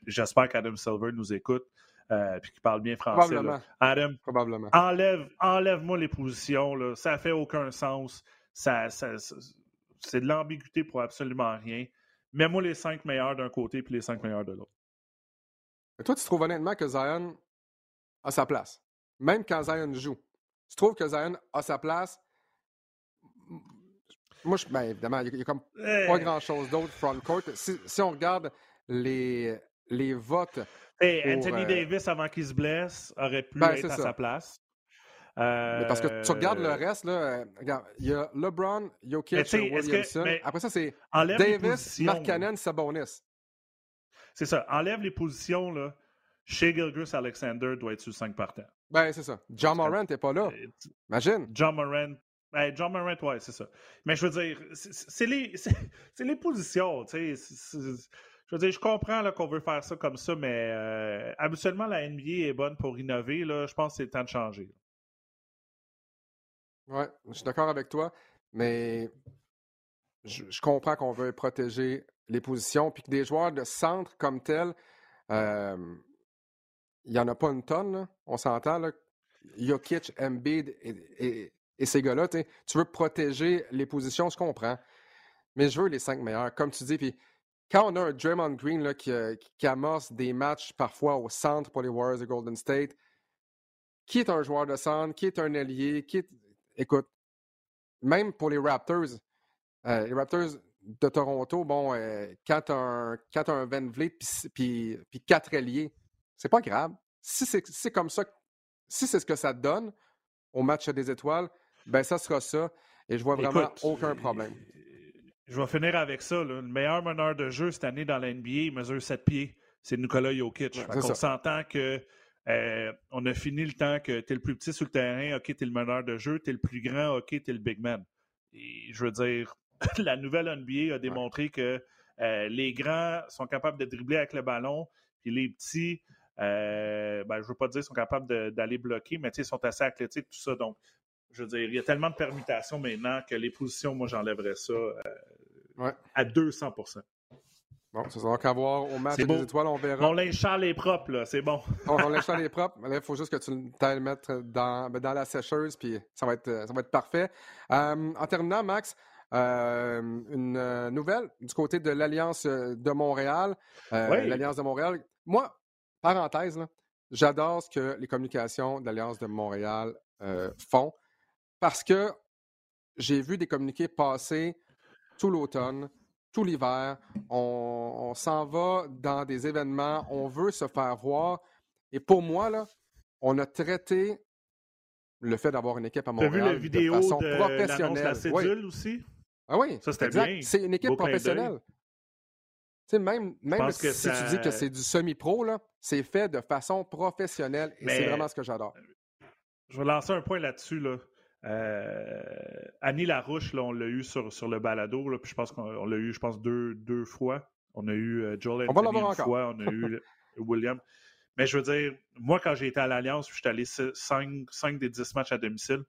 j'espère qu'Adam Silver nous écoute. Euh, puis qu'il parle bien français. Adam, Probablement. enlève, enlève-moi les positions. Là. Ça fait aucun sens. Ça, c'est de l'ambiguïté pour absolument rien. Mets-moi les cinq meilleurs d'un côté puis les cinq meilleurs de l'autre. Toi, tu trouves honnêtement que Zion à sa place. Même quand Zion joue. Tu trouves que Zion a sa place? Moi, je, ben, évidemment, il n'y a, comme pas grand-chose d'autre front court. Si, on regarde les, les votes. Anthony euh, Davis, avant qu'il se blesse, aurait pu ben, être à sa place. parce que tu regardes le reste, là, regarde, il y a LeBron, Jokic, Williamson. Après ça, c'est Davis, Markkanen, Sabonis. C'est ça. Enlève les positions, là. Chez Gilgris Alexander doit être sur 5 partants. Ben, c'est ça. John Morant n'est pas là. Imagine. John Morant. Ben, John Morant, ouais, c'est ça. Mais je veux dire, c'est les, les positions, tu sais. Je veux dire, je comprends qu'on veut faire ça comme ça, mais euh, habituellement, la NBA est bonne pour innover. Là, je pense que c'est le temps de changer. Oui, je suis d'accord avec toi, mais je, comprends qu'on veut protéger les positions, puis que des joueurs de centre comme tel, euh, il n'y en a pas une tonne, on s'entend. Là. Jokic, Embiid et, ces gars-là, tu veux protéger les positions, je comprends. Mais je veux les cinq meilleurs, comme tu dis. Puis quand on a un Draymond Green là, qui, euh, qui, amorce des matchs parfois au centre pour les Warriors de Golden State, qui est un joueur de centre, qui est un allié, qui est... Écoute, même pour les Raptors, euh, les Raptors de Toronto, bon, euh, quand tu as un, Van Vliet puis quatre alliés, c'est pas grave. Si c'est comme ça, si c'est ce que ça donne au match des étoiles, ben ça sera ça. Et je vois vraiment aucun problème. Je vais finir avec ça. Le meilleur meneur de jeu cette année dans la NBA, il mesure 7 pieds. c'est Nicolas Jokic. on s'entend que euh, on a fini le temps que tu es le plus petit sur le terrain, OK, tu es le meneur de jeu, tu es le plus grand, OK, tu es le big man. Et je veux dire, la nouvelle NBA a démontré que euh, les grands sont capables de dribbler avec le ballon, puis les petits, euh, ben, je ne veux pas dire sont capables d'aller bloquer, mais ils sont assez athlétiques, tout ça. Donc, je veux dire, il y a tellement de permutations maintenant que les positions, moi, j'enlèverais ça à 200% Bon, ça sera qu'à voir au match des étoiles, on verra. Mon linge sale est propre, là, c'est bon. mon linge sale est propre, il faut juste que tu le mettre dans, ben, dans la sécheuse, puis ça va être, ça va être parfait. Euh, en terminant, Max, euh, une euh, nouvelle du côté de l'Alliance de Montréal. L'Alliance de Montréal. Moi, parenthèse, j'adore ce que les communications de l'Alliance de Montréal font parce que j'ai vu des communiqués passer tout l'automne tout l'hiver. On, s'en va dans des événements, on veut se faire voir. Et pour moi, là, on a traité le fait d'avoir une équipe à Montréal vu la vidéo de façon professionnelle. la cédule aussi? Ah oui, ça c'était bien. C'est une équipe professionnelle. Même même si, tu dis que c'est du semi-pro, c'est fait de façon professionnelle et c'est vraiment ce que j'adore. Je vais lancer un point là-dessus. Là. Euh, Annie Larouche, là, on l'a eu sur, sur le balado, là, puis je pense qu'on l'a eu, je pense, deux, deux fois. On a eu euh, Joel Anthony une fois, on a eu William. Mais je veux dire, moi, quand j'ai été à l'Alliance, je suis allé 5, des 10 matchs à domicile.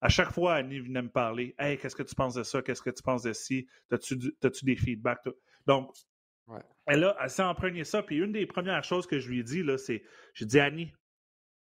À chaque fois, Annie venait me parler. Hey, qu'est-ce que tu penses de ça? Qu'est-ce que tu penses de ci? As-tu des feedbacks? Donc, elle, a, elle s'est emprunté ça. Puis une des premières choses que je lui ai dit, c'est j'ai dit, Annie,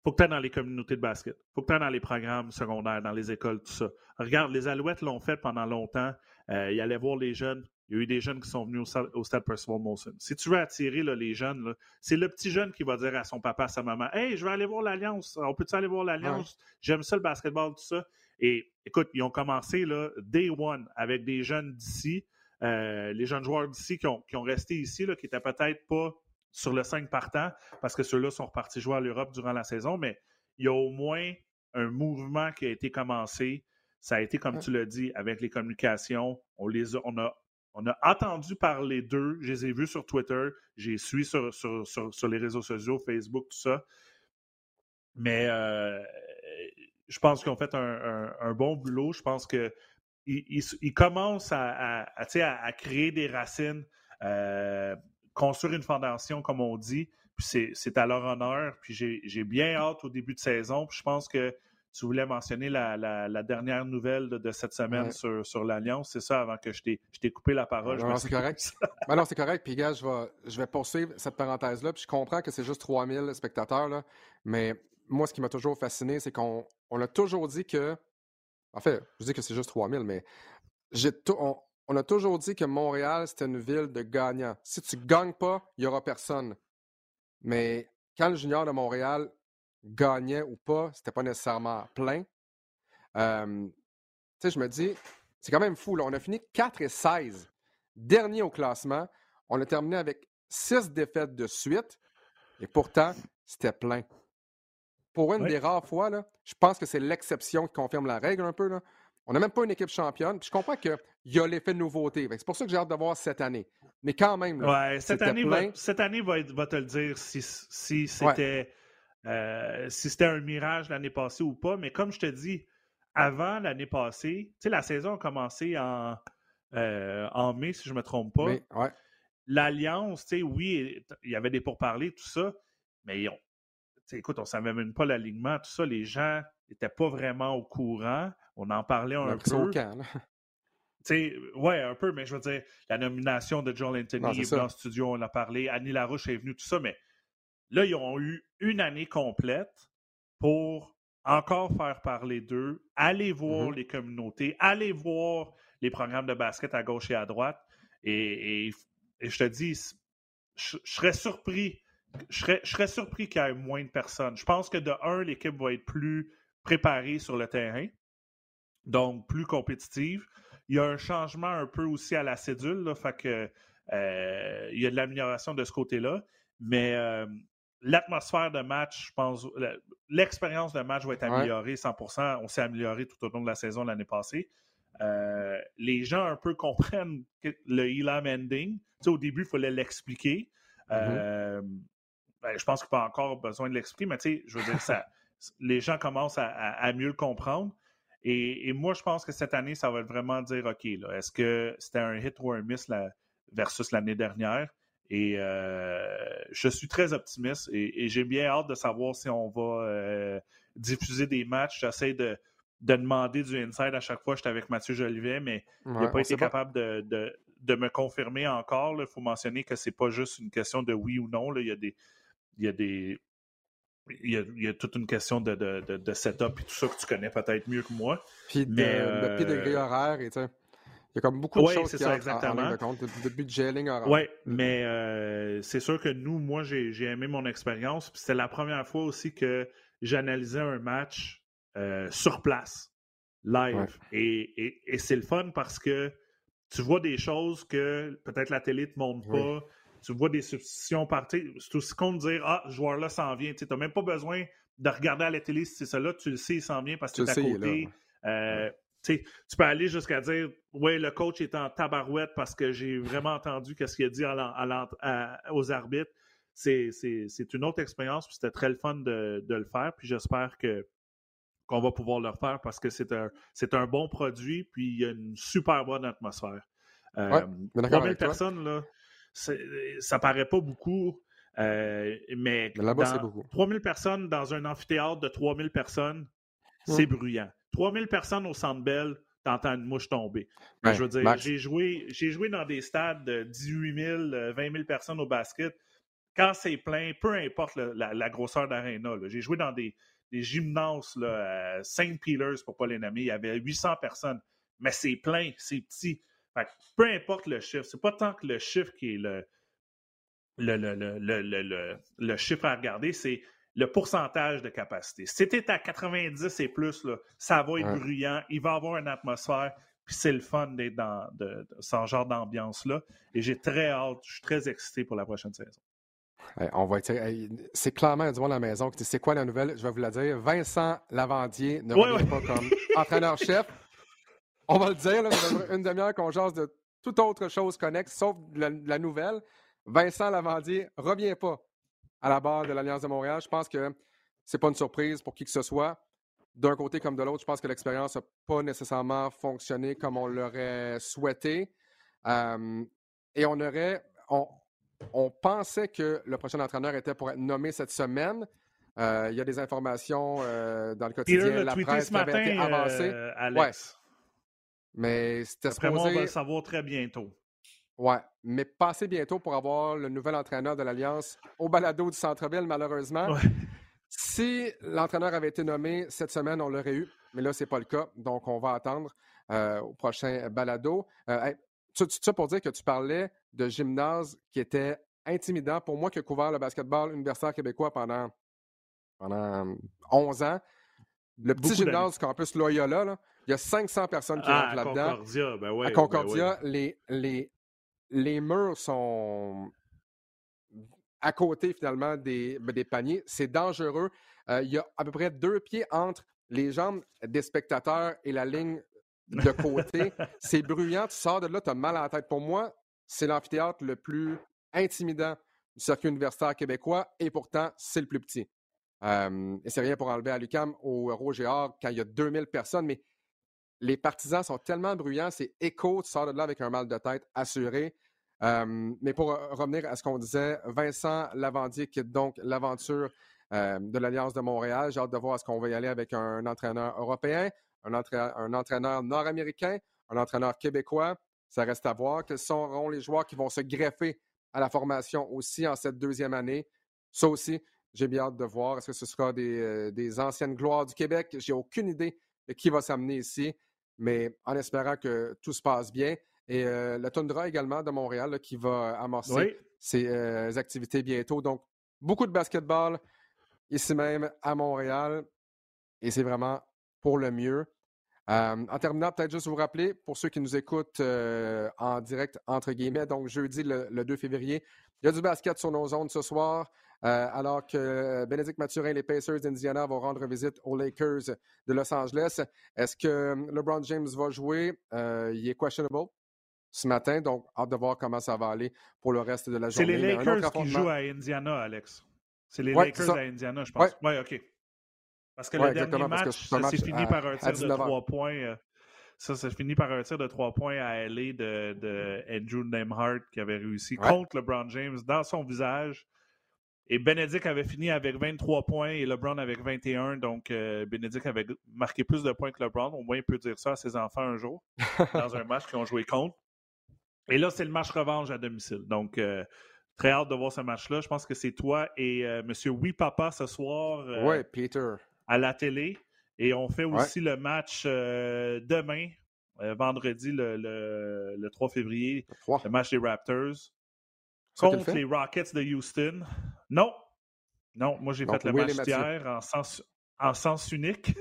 faut que tu dans les communautés de basket. faut que tu dans les programmes secondaires, dans les écoles, tout ça. Regarde, les Alouettes l'ont fait pendant longtemps. Euh, ils allaient voir les jeunes. Il y a eu des jeunes qui sont venus au, stade, Percival Molson. Si tu veux attirer les jeunes, c'est le petit jeune qui va dire à son papa, à sa maman Hey, je vais aller voir l'Alliance. On peut-tu aller voir l'Alliance? J'aime ça le basketball, tout ça. Et écoute, ils ont commencé là, day one avec des jeunes d'ici, euh, les jeunes joueurs d'ici qui ont, qui ont resté ici, là, qui n'étaient peut-être pas sur le 5 partant, parce que ceux-là sont repartis jouer à l'Europe durant la saison, mais il y a au moins un mouvement qui a été commencé. Ça a été, comme tu l'as dit, avec les communications. On, les a, on, a, on a entendu parler d'eux. Je les ai vus sur Twitter. J'ai suivi sur, sur, les réseaux sociaux, Facebook, tout ça. Mais euh, je pense qu'ils ont fait un, bon boulot. Je pense qu'ils ils, commencent à, à, créer des racines. Euh, construire une fondation, comme on dit. Puis c'est à leur honneur. Puis j'ai bien hâte au début de saison. Puis je pense que tu voulais mentionner la, dernière nouvelle de, cette semaine sur, sur l'Alliance. C'est ça, avant que je t'ai coupé la parole. Non, c'est correct. Ben non, c'est correct. Puis, gars, je vais, je vais poursuivre cette parenthèse-là. Puis je comprends que c'est juste 3000 spectateurs. Là, mais moi, ce qui m'a toujours fasciné, c'est qu'on on a toujours dit que. En fait, je dis que c'est juste 3000, mais j'ai on, on a toujours dit que Montréal, c'était une ville de gagnants. Si tu ne gagnes pas, il n'y aura personne. Mais quand le junior de Montréal gagnait ou pas, c'était pas nécessairement plein. tu sais, je me dis, c'est quand même fou. On a fini 4 et 16. Dernier au classement. On a terminé avec 6 défaites de suite. Et pourtant, c'était plein. Pour une des rares fois, là, je pense que c'est l'exception qui confirme la règle un peu. Là. On n'a même pas une équipe championne. je comprends qu'il y a l'effet de nouveauté. C'est pour ça que j'ai hâte de voir cette année. Mais quand même, cette, année va, cette année va, te le dire si, si c'était euh, si c'était un mirage l'année passée ou pas. Mais comme je te dis, avant l'année passée, la saison a commencé en, euh, en mai, si je ne me trompe pas. L'Alliance, oui, il y avait des pourparlers, tout ça, mais ils ont, écoute, on ne savait même pas l'alignement, tout ça. Les gens n'étaient pas vraiment au courant. On en parlait un, peu. Au camp, ouais, un peu, mais je veux dire, la nomination de John Anthony est dans le studio, on a parlé, Annie Larouche est venue, tout ça, mais là, ils ont eu une année complète pour encore faire parler d'eux, aller voir mm-hmm. les communautés, aller voir les programmes de basket à gauche et à droite. Et, je te dis, je, serais surpris. Je serais, je serais surpris qu'il y ait moins de personnes. Je pense que de un, l'équipe va être plus préparée sur le terrain donc plus compétitive. Il y a un changement un peu aussi à la cédule, là, fait que euh, il y a de l'amélioration de ce côté-là, mais euh, l'atmosphère de match, je pense, l'expérience de match va être améliorée 100%. On s'est amélioré tout au long de la saison l'année passée. Euh, les gens un peu comprennent le Elam ending. au début, il fallait l'expliquer. Euh, ben, je pense qu'il n'y a pas encore besoin de l'expliquer, mais tu sais, je veux dire, ça, les gens commencent à, mieux le comprendre. Et, moi, je pense que cette année, ça va vraiment dire OK, est-ce que c'était un hit ou un miss versus l'année dernière? Et euh, je suis très optimiste et, j'ai bien hâte de savoir si on va euh, diffuser des matchs. J'essaie de, demander du inside à chaque fois. J'étais avec Mathieu Jolivet, mais il n'a pas été capable de, me confirmer encore. Il faut mentionner que ce n'est pas juste une question de oui ou non. Il y a des. Il y a des il y, a, toute une question de, de, setup et tout ça que tu connais peut-être mieux que moi. Puis de, mais, de, de horaire et tu il y a comme beaucoup de choses qui ça, exactement. En, de compte, de budgeting. Oui, mais euh, c'est sûr que nous, moi, j'ai aimé mon expérience. C'était la première fois aussi que j'analysais un match euh, sur place, live. Et, c'est le fun parce que tu vois des choses que peut-être la télé ne te montre pas. Tu vois des substitutions partir. C'est aussi con de dire Ah, ce joueur-là s'en vient. Tu n'as même pas besoin de regarder à la télé si c'est ça là. Tu le sais, il s'en vient parce que tu es à côté. Euh, tu peux aller jusqu'à dire Oui, le coach est en tabarouette parce que j'ai vraiment entendu ce qu'il a dit aux arbitres. C'est une autre expérience, c'était très le fun de, le faire. Puis j'espère que qu'on va pouvoir le refaire parce que c'est un, un bon produit, puis il y a une super bonne atmosphère. Euh, 3000 personnes, là, ça paraît pas beaucoup, euh, mais, mais là-bas, beaucoup. 3000 personnes dans un amphithéâtre de 3000 personnes, c'est bruyant. 3000 personnes au Centre Bell, t'entends une mouche tomber. je veux dire, j'ai joué, j'ai joué dans des stades de 18 000, 20 000 personnes au basket. Quand c'est plein, peu importe la, grosseur d'aréna, j'ai joué dans des, gymnases, là, Saint Peters, pour pas les nommer, il y avait 800 personnes. Mais c'est plein, c'est petit. Peu importe le chiffre, c'est pas tant que le chiffre qui est le, le chiffre à regarder, c'est le pourcentage de capacité. Si tu à 90 et plus, là, ça va être bruyant, il va y avoir une atmosphère, puis c'est le fun d'être dans ce genre d'ambiance-là. Et j'ai très hâte, je suis très excité pour la prochaine saison. on va c'est clairement du monde à la maison qui dit c'est quoi la nouvelle? Je vais vous la dire. Vincent Lavandier ne revient pas comme entraîneur-chef. On va le dire, là, une demi-heure qu'on jase de toute autre chose connexe, sauf la, la nouvelle. Vincent Lavandier revient pas à la barre de l'Alliance de Montréal. Je pense que c'est pas une surprise pour qui que ce soit. D'un côté comme de l'autre, je pense que l'expérience n'a pas nécessairement fonctionné comme on l'aurait souhaité. Euh, et on aurait. On, pensait que le prochain entraîneur était pour être nommé cette semaine. Euh, il y a des informations euh, dans le quotidien, la presse qui avait été avancée. Alex. Mais c'était supposé... Moi, on va le savoir très bientôt. Ouais, mais passez bientôt pour avoir le nouvel entraîneur de l'Alliance au balado du Centre-Ville, malheureusement. Si l'entraîneur avait été nommé cette semaine, on l'aurait eu, mais là, ce n'est pas le cas. Donc, on va attendre euh, au prochain balado. Euh, tout ça pour dire que tu parlais de gymnase qui était intimidant pour moi qui ai couvert le basketball universitaire québécois pendant, pendant 11 ans. Le petit gymnase campus Loyola, là, il y a 500 personnes qui ah, rentrent là-dedans. Concordia, ben ouais, à Concordia, ben les, les, les murs sont à côté finalement des, ben, des paniers. C'est dangereux. Euh, il y a à peu près deux pieds entre les jambes des spectateurs et la ligne de côté. c'est bruyant. Tu sors de là, tu as mal à la tête. Pour moi, c'est l'amphithéâtre le plus intimidant du circuit universitaire québécois et pourtant, c'est le plus petit. Euh, et c'est rien pour enlever à l'UCAM au Rouge quand il y a 2000 personnes, mais les partisans sont tellement bruyants, c'est écho, tu sors de là avec un mal de tête assuré. mais pour revenir à ce qu'on disait, Vincent Lavandier quitte donc l'aventure de l'Alliance de Montréal. J'ai hâte de voir est-ce qu'on va y aller avec un, entraîneur européen, un, entraîneur nord-américain, un entraîneur québécois. Ça reste à voir. Quels seront les joueurs qui vont se greffer à la formation aussi en cette deuxième année? Ça aussi, j'ai bien hâte de voir. Est-ce que ce sera des, euh, anciennes gloires du Québec? J'ai aucune idée de qui va s'amener ici mais en espérant que tout se passe bien. Et euh, la Tundra également de Montréal qui va amorcer ses euh, activités bientôt. Donc, beaucoup de basketball ici même à Montréal. Et c'est vraiment pour le mieux. Euh, en terminant, peut-être juste vous rappeler, pour ceux qui nous écoutent en direct, entre guillemets, donc jeudi le, 2 février, il y a du basket sur nos zones ce soir. Euh, alors que Bénédicte Mathurin et les Pacers d'Indiana vont rendre visite aux Lakers de Los Angeles. Est-ce que LeBron James va jouer? Euh, il est questionable. ce matin. Donc, hâte de voir comment ça va aller pour le reste de la journée. C'est les Lakers qui jouent à Indiana, Alex. C'est les Lakers à Indiana, je pense. Oui, OK. Parce que le dernier match, ça s'est fini par un tir de trois points. Euh, ça s'est fini par un tir de trois points à LA de, de Andrew Nemhart qui avait réussi contre LeBron James dans son visage. Et Benedict avait fini avec 23 points et LeBron avec 21. Donc, euh, Benedict avait marqué plus de points que LeBron. Au moins, il peut dire ça à ses enfants un jour dans un match qu'ils ont joué contre. Et là, c'est le match revanche à domicile. Donc, euh, très hâte de voir ce match-là. Je pense que c'est toi et euh, Monsieur Oui Papa ce soir ouais, Peter. à la télé. Et on fait aussi le match demain, vendredi le, le, 3 février, le match des Raptors contre les Rockets de Houston. Non. Non, moi j'ai fait le match hier en sens, en sens unique.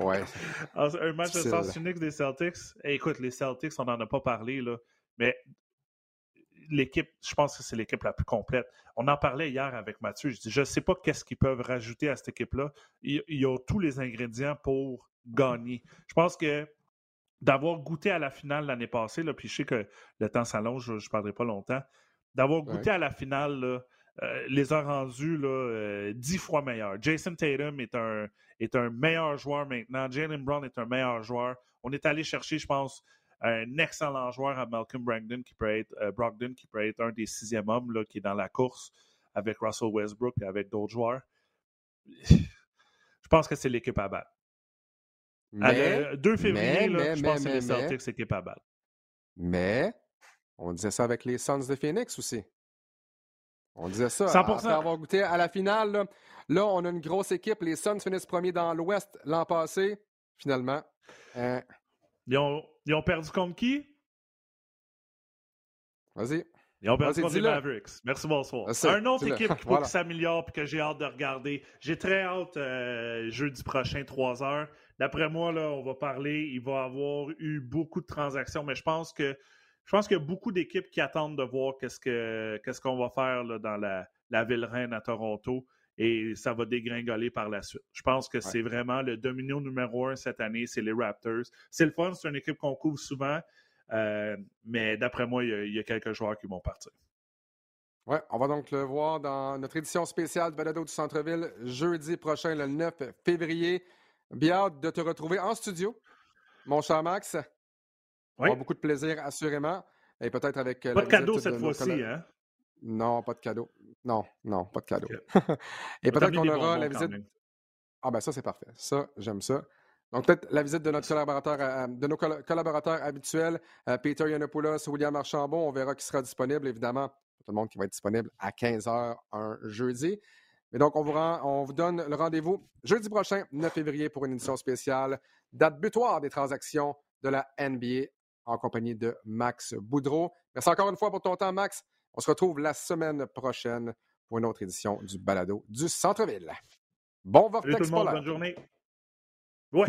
ouais. Un match de sens unique des Celtics. écoute, les Celtics, on n'en a pas parlé, là, mais l'équipe, je pense que c'est l'équipe la plus complète. On en parlait hier avec Mathieu. Je dis, je ne sais pas qu'est-ce qu'ils peuvent rajouter à cette équipe-là. Ils, ils, ont tous les ingrédients pour gagner. Je pense que d'avoir goûté à la finale l'année passée, là, puis je sais que le temps s'allonge, je ne parlerai pas longtemps, d'avoir goûté à la finale, euh, les a rendus là, euh, dix fois meilleurs. Jason Tatum est un, est un meilleur joueur maintenant. Jalen Brown est un meilleur joueur. On est allé chercher, je pense, un excellent joueur à Malcolm Brogdon qui peut être, euh, Brogdon, qui peut être un des sixième hommes là, qui est dans la course avec Russell Westbrook et avec d'autres joueurs. je pense que c'est l'équipe à battre. Mais, 2 février, je pense que c'est les Celtics équipe à battre. Mais on disait ça avec les Suns de Phoenix aussi. On disait ça. 100%. Après avoir goûté à la finale, là, on a une grosse équipe. Les Suns finissent premiers dans l'Ouest l'an passé. Finalement. Hein? Ils, ont, ils, ont, perdu contre qui? Vas-y. Ils ont perdu contre les Mavericks. Merci, bonsoir. Un autre équipe qui, voilà. s'améliore et que j'ai hâte de regarder. J'ai très hâte euh, jeudi prochain, 3 heures. D'après moi, là, on va parler. Il va y avoir eu beaucoup de transactions, mais je pense que je pense qu'il y a beaucoup d'équipes qui attendent de voir qu'est-ce qu'on ce qu'on va faire là, dans la, la ville reine à Toronto et ça va dégringoler par la suite. Je pense que c'est vraiment le domino numéro un cette année, c'est les Raptors. C'est le fun, c'est une équipe qu'on couvre souvent, euh, mais d'après moi, il y, a, quelques joueurs qui vont partir. Oui, on va donc le voir dans notre édition spéciale de Balado du Centre-Ville jeudi prochain, le 9 février. Bien hâte de te retrouver en studio, mon cher Max. On beaucoup de plaisir, assurément. Et peut-être avec. Euh, pas de cadeau cette fois-ci, hein? Non, pas de cadeau. Non, non, pas de cadeau. et peut-être qu'on aura la visite. Ah, ben ça, c'est parfait. Ça, j'aime ça. Donc, peut-être la visite de notre collaborateur, euh, de nos collaborateurs habituels, euh, Peter Yanopoulos, William Archambon. On verra qui sera disponible, évidemment. Tout le monde qui va être disponible à 15h un jeudi. Mais donc, on vous, rend, on vous donne le rendez-vous jeudi prochain, 9 février, pour une édition spéciale, date butoir des transactions de la NBA en compagnie de Max Boudreau. Merci encore une fois pour ton temps, Max. On se retrouve la semaine prochaine pour une autre édition du Balado du Centre-Ville. Bon Vortex Bonne journée. Oui.